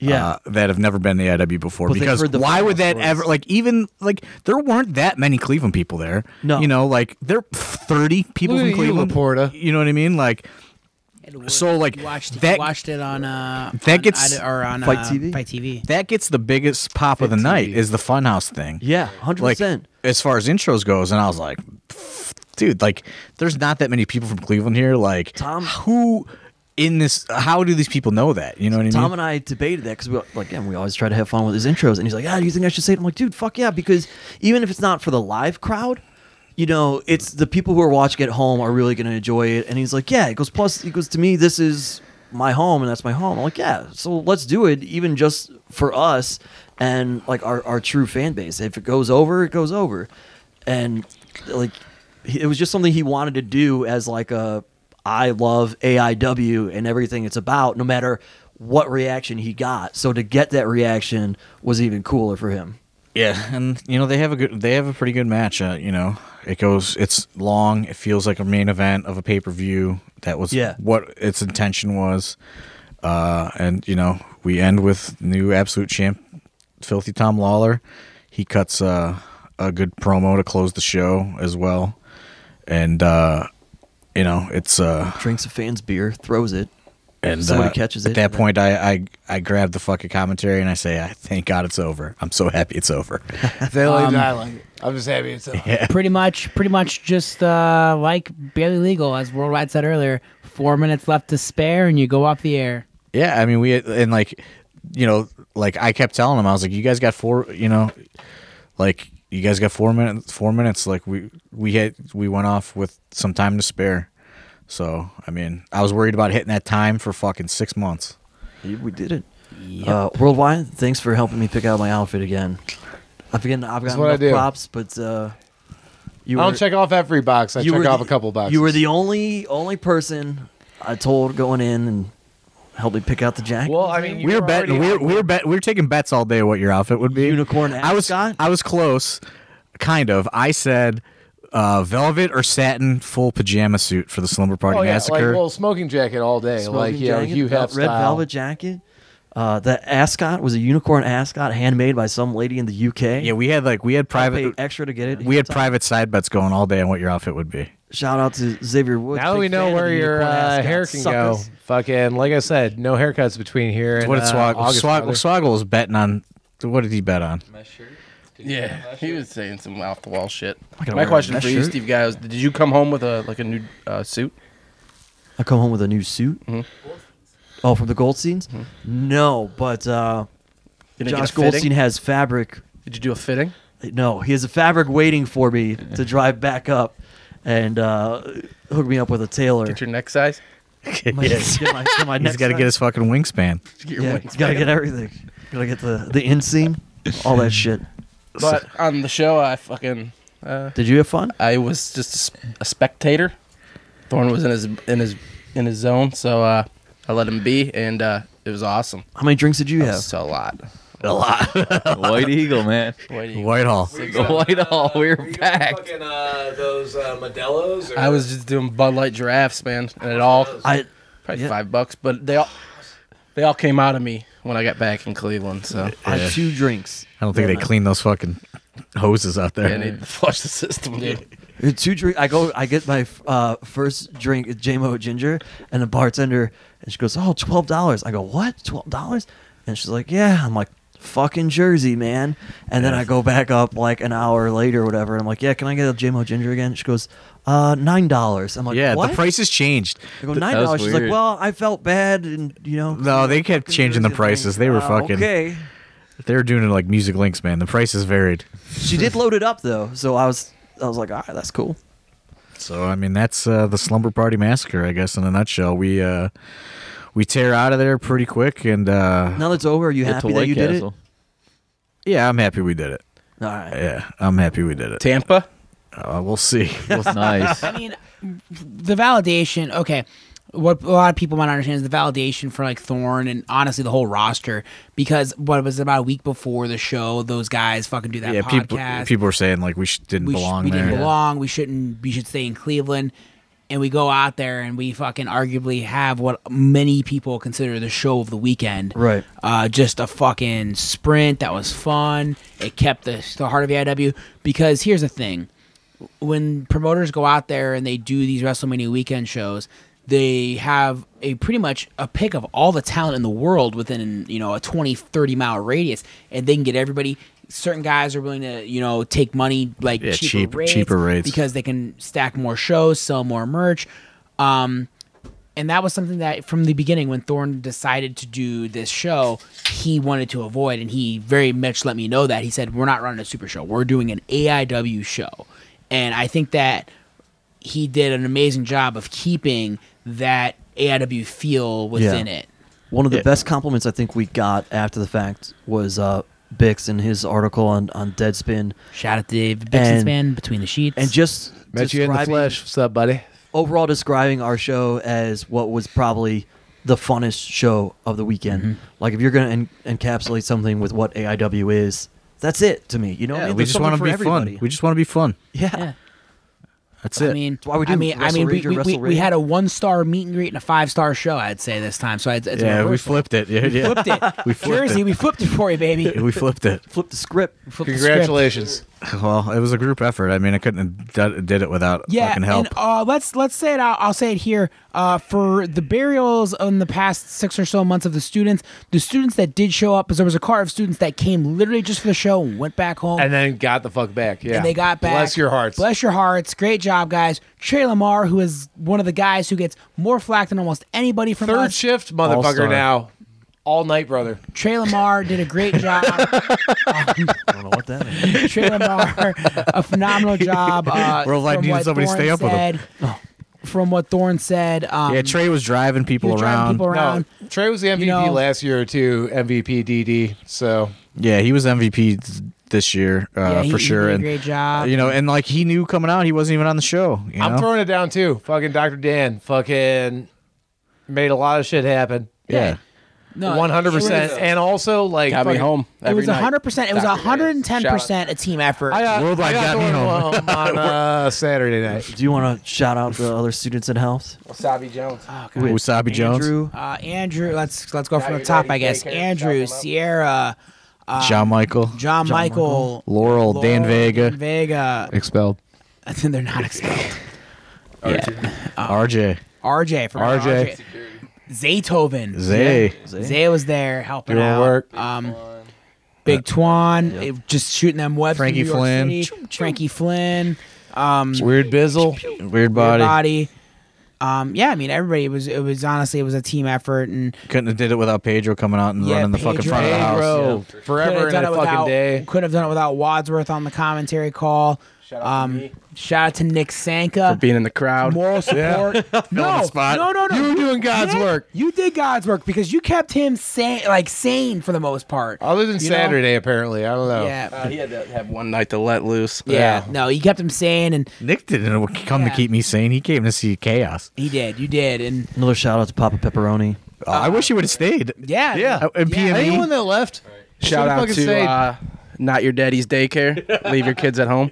Yeah. uh, that have never been to AIW before. But because the why would that stories. ever like even like there weren't that many Cleveland people there. No. you know, like there are thirty people Look from at you, Cleveland. Laporta. You know what I mean? Like So, like, you watched, that- you watched it on uh that on gets- id- or on FITE uh, TV? FITE TV. that gets the biggest pop of the night is the Funhouse thing. yeah, hundred like percent. as far as intros goes and i was like dude like there's not that many people from cleveland here like Tom- who in this how do these people know that you know what i mean? Tom and I debated that because we like again we always try to have fun with his intros, and he's like, "Ah, do you think I should say it?" I'm like, "Dude, fuck yeah!" Because even if it's not for the live crowd, you know, it's the people who are watching at home are really going to enjoy it. And he's like, "Yeah," it goes, "Plus, he goes to me, this is my home, and that's my home." I'm like, "Yeah, so let's do it, even just for us and like our our true fan base. If it goes over, it goes over." And like, it was just something he wanted to do as like a I love AIW and everything it's about, no matter what reaction he got. So to get that reaction was even cooler for him. yeah and you know they have a good they have a pretty good match uh, you know it goes it's long it feels like a main event of a pay-per-view that was Yeah. what its intention was uh and you know we end with new absolute champ filthy tom lawlor he cuts uh, a good promo to close the show as well and uh you know it's uh Drinks a fan's beer, throws it. and Somebody uh, catches it. at that point I, I i grab the fucking commentary and i say i thank god it's over i'm so happy it's over If they like Um, I like it. I'm just happy it's over. pretty much, pretty much just uh, like barely legal, as Worldwide said earlier. Four minutes left to spare, and you go off the air. Yeah, I mean, we and like, you know, like I kept telling him, I was like, you guys got four, you know, like you guys got four minutes, four minutes. Like we we had we went off with some time to spare. So I mean, I was worried about hitting that time for fucking six months. We did it. Uh, worldwide, thanks for helping me pick out my outfit again. I've got I've That's got enough props, but uh, you I were don't check off every box. I you check off the- a couple boxes. You were the only only person I told going in and helped me pick out the jacket. Well, I mean, we were were betting, already we were, we were bet, we were taking bets all day what your outfit would be. Unicorn Ascot? I was? I was close, kind of. I said uh, velvet or satin full pajama suit for the Slumber Party Oh yeah, like Massacre. well, smoking jacket all day, Smoking like you know, jacket, Hugh vel- Hef red style. velvet jacket. Uh, the ascot was a unicorn ascot handmade by some lady in the UK. yeah, we had like we had private extra to get it. we had private side bets going all day on what your outfit would be. Shout out to Xavier Woods. Now big we know fan of where the your unicorn uh, ascot. hair can go. Suckers. Fucking, like I said, no haircuts between here and what did uh, Swag, August. Swag, brother. Swoggle was betting on? What did he bet on? Yeah, he was saying some off the wall shit. I gotta My wear question that for you, shirt. Steve Guy, was: Did you come home with a like a new uh, suit? I come home with a new suit. Oh, from the Goldsteins? No, but uh, didn't Josh get a fitting? Goldstein has fabric. Did you do a fitting? No, he has a fabric waiting for me to drive back up and uh, hook me up with a tailor. Get your neck size? My- yes. get my, get my He's neck got to size. get his fucking wingspan. Get your Yeah, wings he's got to get everything. Gotta get the the inseam, all that shit. But on the show, I fucking uh, Did you have fun? I was just a, s- a spectator. Thorne was in his in his in his zone, so uh, I let him be, and uh, it was awesome. How many drinks did you have? So a lot. A lot. White Eagle, man. Wait, do you- Whitehall. The Whitehall, we were packed. Fucking uh, those uh, Modelo's. Or I was just doing Bud Light giraffes, man, and it all I probably Yeah. five bucks, but they all they all came out of me when I got back in Cleveland. So I Yeah. had two drinks. I don't think they clean those fucking hoses out there. I need to flush the system, dude. Uh, Two drink. I go. I get my uh, first drink, JMO ginger, and the bartender, and she goes, "Oh, twelve dollars." I go, "What? Twelve dollars?" And she's like, "Yeah." I'm like, "Fucking Jersey, man." And then I go back up like an hour later, or whatever. And I'm like, "Yeah, can I get a JMO ginger again?" She goes, "Uh, nine dollars." I'm like, yeah, what? the prices changed. I go nine dollars. She's like, "Well, I felt bad, and you know." No, they kept changing the prices. thing." They were Uh, fucking- okay. They were doing it like music links, man. The prices varied. She did load it up though, so I was, I was like, "All right, that's cool." So I mean, that's uh, the slumber party massacre, I guess, in a nutshell. We uh, we tear out of there pretty quick, and uh, Now that's over. Are you happy that White you did it? Yeah, I'm happy we did it. All right. Yeah, I'm happy we did it. Tampa. Uh, we'll see. Nice. I mean, the validation. Okay, what a lot of people might not understand is the validation for like Thorne and honestly the whole roster because what it was about a week before the show, those guys fucking do that yeah, people podcast. people were saying like we sh- didn't we, sh- belong we there. didn't belong. We shouldn't. We should stay in Cleveland. And we go out there and we fucking arguably have what many people consider the show of the weekend. Right. Uh, just a fucking sprint that was fun. It kept the, the heart of the IW. Because here's the thing when promoters go out there and they do these WrestleMania weekend shows, they have a pretty much a pick of all the talent in the world within you know a 20 30 mile radius and they can get everybody certain guys are willing to you know take money like Yeah, cheaper, cheap- rates cheaper rates. because they can stack more shows sell more merch um and that was something that from the beginning when Thorne decided to do this show, he wanted to avoid, and he very much let me know that. He said, We're not running a super show, we're doing an AIW show. And I think that he did an amazing job of keeping that AIW feel within Yeah. it. One of the Yeah. best compliments I think we got after the fact was uh, Bix in his article on, on Deadspin, Shout out to Dave And- Bixenspan man between the sheets. and just Met you in the describing- flesh. What's up, buddy? Overall, describing our show as what was probably the funnest show of the weekend. Mm-hmm. Like if you're gonna en- encapsulate something with what AIW is, that's it to me. You know, what I Yeah, mean? we There's just want to something be everybody. fun. We just want to be fun. yeah. Yeah. That's it. I mean, why we do I mean, I mean, we, we, we, we had a one star meet and greet and a five star show. I'd say this time. So it's, it's yeah, we flipped it. Yeah, yeah. flipped it. We flipped Jersey, it. we flipped it for you, baby. we flipped it. Flip the script. We flipped the script. Congratulations. Well, it was a group effort. I mean, I couldn't have done, did it without Yeah, fucking help. and uh, let's let's say it. I'll, I'll say it here. Uh, for the burials in the past six or so months of the students, the students that did show up, because there was a car of students that came literally just for the show and went back home. And then got the fuck back. Yeah. and they got back. Bless your hearts. Bless your hearts. Great job, guys. Trey Lamar, who is one of the guys who gets more flack than almost anybody from Third us. shift, motherfucker. All-star. Now, all night, brother. Trey Lamar did a great job. I don't know what that is. Trey Lamar, a phenomenal job. Uh, Worldwide from needed what somebody to Thorne stay up with him. said, From what Thorne said, um, yeah, Trey was driving people was driving around. people around. No, Trey was the MVP know- last year or two. MVP DD. So Yeah, he was MVP this year uh, Yeah, he- for he sure. did a and great job. you know, and like he knew coming out, he wasn't even on the show. You I'm know? throwing it down too. Fucking Dr. Dan. Fucking made a lot of shit happen. yeah. No, one hundred percent, And also like Got me fucking- home. It every was night. hundred percent. It was Dr. Dan. hundred and ten percent a team effort. I got, Worldwide I got got me Thorne home. home on uh, Saturday night. Do you want to shout out the other students in house? Wasabi Jones. Oh, God. Wasabi Jones, Andrew, Uh, Andrew, let's let's go Got from the your top, daddy I guess. daycare, Andrew, shout him out. Sierra, John Michael, John, Michael, Laurel, Dan Vega, Dan Vega. Expelled. I think they're not expelled. yeah, RJ, RJ from RJ. Zaytoven. Zay. Zay. Zay was there helping Doing out. work. Um, Big Twan, it- just shooting them webs. Frankie New York Flynn. City. Frankie Flynn. Um, Weird Bizzle. Weird Weird body. body. um, yeah, I mean, everybody it was it was honestly it was a team effort, and Couldn't have did it without Pedro coming out and Yeah, running the fucking Pedro. front of the house. Pedro, forever in done a fucking without day. Couldn't have done it without Wadsworth on the commentary call. Shout out to Um, me. shout out to Nick Sanka. for being in the crowd. Moral support. no, spot. no, no, no. You were doing God's did- work. You did God's work because you kept him sane, like sane for the most part. Other than You know? Saturday, apparently. I don't know. Yeah. Uh, he had to have one night to let loose. yeah, Yeah. no, you kept him sane, and Nick didn't come Yeah. to keep me sane. He came to see chaos. he did. You did, and Another shout out to Papa Pepperoni. Uh, I wish he would have stayed. yeah, Yeah. Uh, and Yeah. PME. Anyone that left, Shout should've out fucking to stayed. uh, not your daddy's daycare. Leave your kids at home.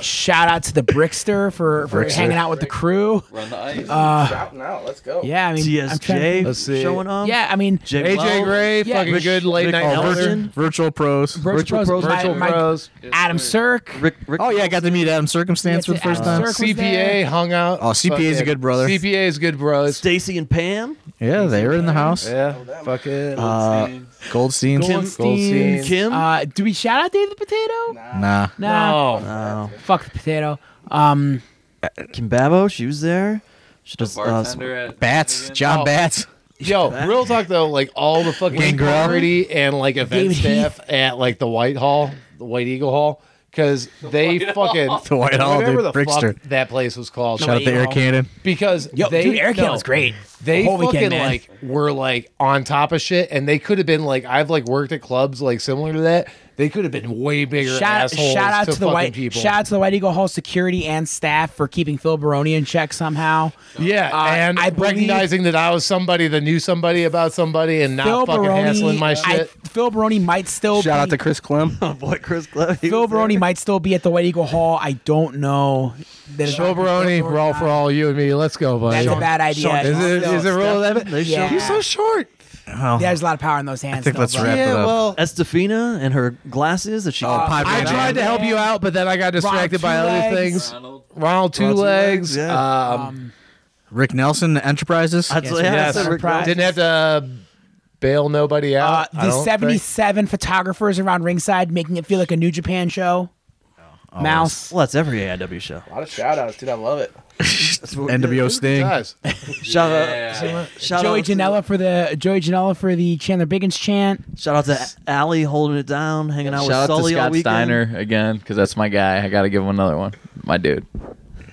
Shout out to the Brickster for for Brickster. hanging out with the crew. Run the ice. Shouting out. Let's go. Yeah, I mean, I'm trying Let's see. showing up. yeah, I mean, Jay AJ Love. Gray, Yeah, fucking Rich- good late Rick night Elton. elder. Elton. Virtual pros. virtual, pros, my- Virtual my- Bros. Adam Cirque. Rick, Rick, Oh yeah, I got to meet Adam Circumstance for the first Adam time. Cirque. was CPA hung out. Oh, CPA is a Fucking- good brother. CPA is good brother. Stacy and Pam. Yeah, they were in the house. Yeah, fucking. Uh, Goldstein. Kim, Goldstein. Kim. Uh, do we shout out Dave the Potato? Nah. Nah, no. Oh, fuck the potato. Um, Kim Babo. She was there. She does. Uh, Bartender at Bats. John Oh. Bats. Yo, real talk though, like all the fucking Gangrel. security and like event David staff at like the White Hall, the White Eagle Hall, because they fucking The White Hall, whatever dude. the Brickster. fuck that place was called. Shout out to Air Cannon. because yo, they dude, Eric Hill no, was great. They The whole fucking weekend, man. like were like on top of shit, and they could have been like I've like worked at clubs like similar to that. They could have been way bigger Shout, assholes shout out to, to, the White people. shout out to the White Eagle Hall security and staff for keeping Phil Baroni in check somehow. yeah, Uh, and I believe- recognizing that I was somebody that knew somebody about somebody and not Phil fucking Baroni, hassling my I, shit. Phil Baroni might still Shout be, out to Chris Clem. oh boy, Chris Clem. Phil was there. Baroni might still be at the White Eagle Hall. I don't know. That it's- Joe Baroni, we're all for all you and me. Let's go, buddy. That's a bad idea. Sean- Is it, is it real that? They Yeah. He's so short. Oh, There's a lot of power in those hands. I think though, let's bro. wrap it Yeah, up. well, Estefina and her glasses that she. Oh, Pipe I Van tried Dam. to help you out, but then I got distracted by Two other Legs. things. Ronald Two Ronald Two Legs. Legs, yeah. Um, Um, Rick Nelson Enterprises. I'd Yes, yeah, yes. I said Rick Surprise. didn't have to bail nobody uh, out. I the don't 77 photographers around ringside making it feel like a New Japan show. Oh, Mouse. Well, that's every AIW show. A lot of shout outs, dude. I love it. That's what we NWO did. Sting. Guys, Shout out, shout Joey out to- Janela for the Joey Janela for the Chandler Biggins chant. Shout out to Allie holding it down, hanging out Shout with out to Sully all Scott weekend. Steiner again because that's my guy. I got to give him another one. My dude.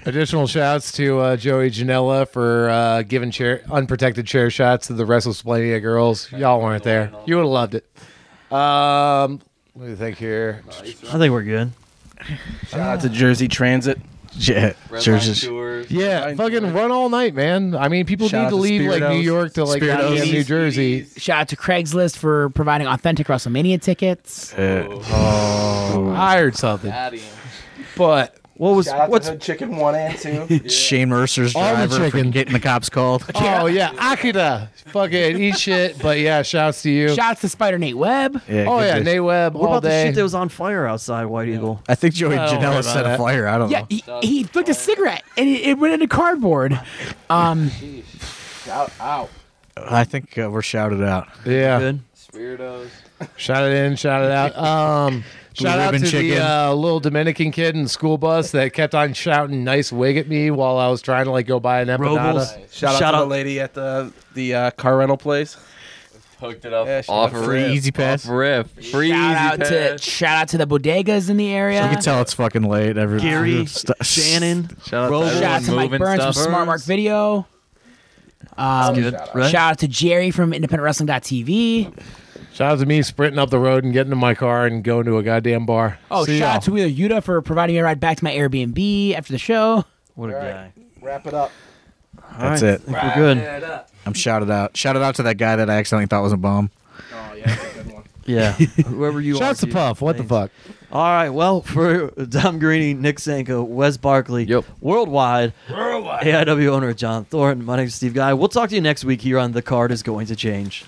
additional shouts to uh, Joey Janela for uh, giving chair unprotected chair shots to the WrestleSplania girls. Y'all weren't there. You would have loved it. Um, what do you think here? I think we're good. Shout out to Jersey Transit. Yeah. Churches. Yeah, fucking run all night, man. I mean, people Shout need to to leave like New Spiritos. York to like Spiritos. goddamn New Jersey. Shout out to Craigslist for providing authentic WrestleMania tickets. Oh. I heard something, but What was Shout out what's to Hood Chicken 1 and 2. Shane Mercer's All the driver for chicken. getting the cops called. oh yeah, Akita, fucking eat shit. But yeah, shouts to you. Shout out to Spider Nate Webb. Yeah, oh yeah. Nate Webb what all about the day. shit that was on fire outside White Eagle? I think Joey I don't worry Janela about set a that. fire. I don't Yeah, know. he, he flicked a cigarette and it, it went into cardboard. Um, Shout out. I think uh, we're shouted out. yeah, Good. Spiritos. shout it in, shout it out. Um, shout out to ribbon the uh, little Dominican kid in the school bus that kept on shouting "nice wig" at me while I was trying to like go buy an Robles. empanada. Shout out Shout to out- the lady at the the uh, car rental place. Hooked it up Yeah, shout off out a to riff. Easy Pass. Off riff. Free shout easy out to shout out to the bodegas in the area. You can tell it's fucking late. Every Gary, St- Shannon, Shout out Robles. to Shout out to Mike moving Burns from stuff. Smart Mark Video. Um, Good, right? Shout out to Jerry from IndependentWrestling.tv. Shout out to me sprinting up the road and getting to my car and going to a goddamn bar. Oh, See shout out to Wheeler Yuta for providing me a ride back to my Airbnb after the show. What a All right. guy. Wrap it up. That's All right, it. I think we're good. I'm shouted out. Shouted out to that guy that I accidentally thought was a bum. Oh, yeah, that's a good one. Yeah. Whoever you are. Shouts to dude. Puff. What the Thanks. fuck? All right. Well, for Dom Garrini, Nick Sanko, Wes Barkley, Yep. worldwide, AIW owner John Thornton, my name's Steve Guy. We'll talk to you next week here on The Card is Going to Change.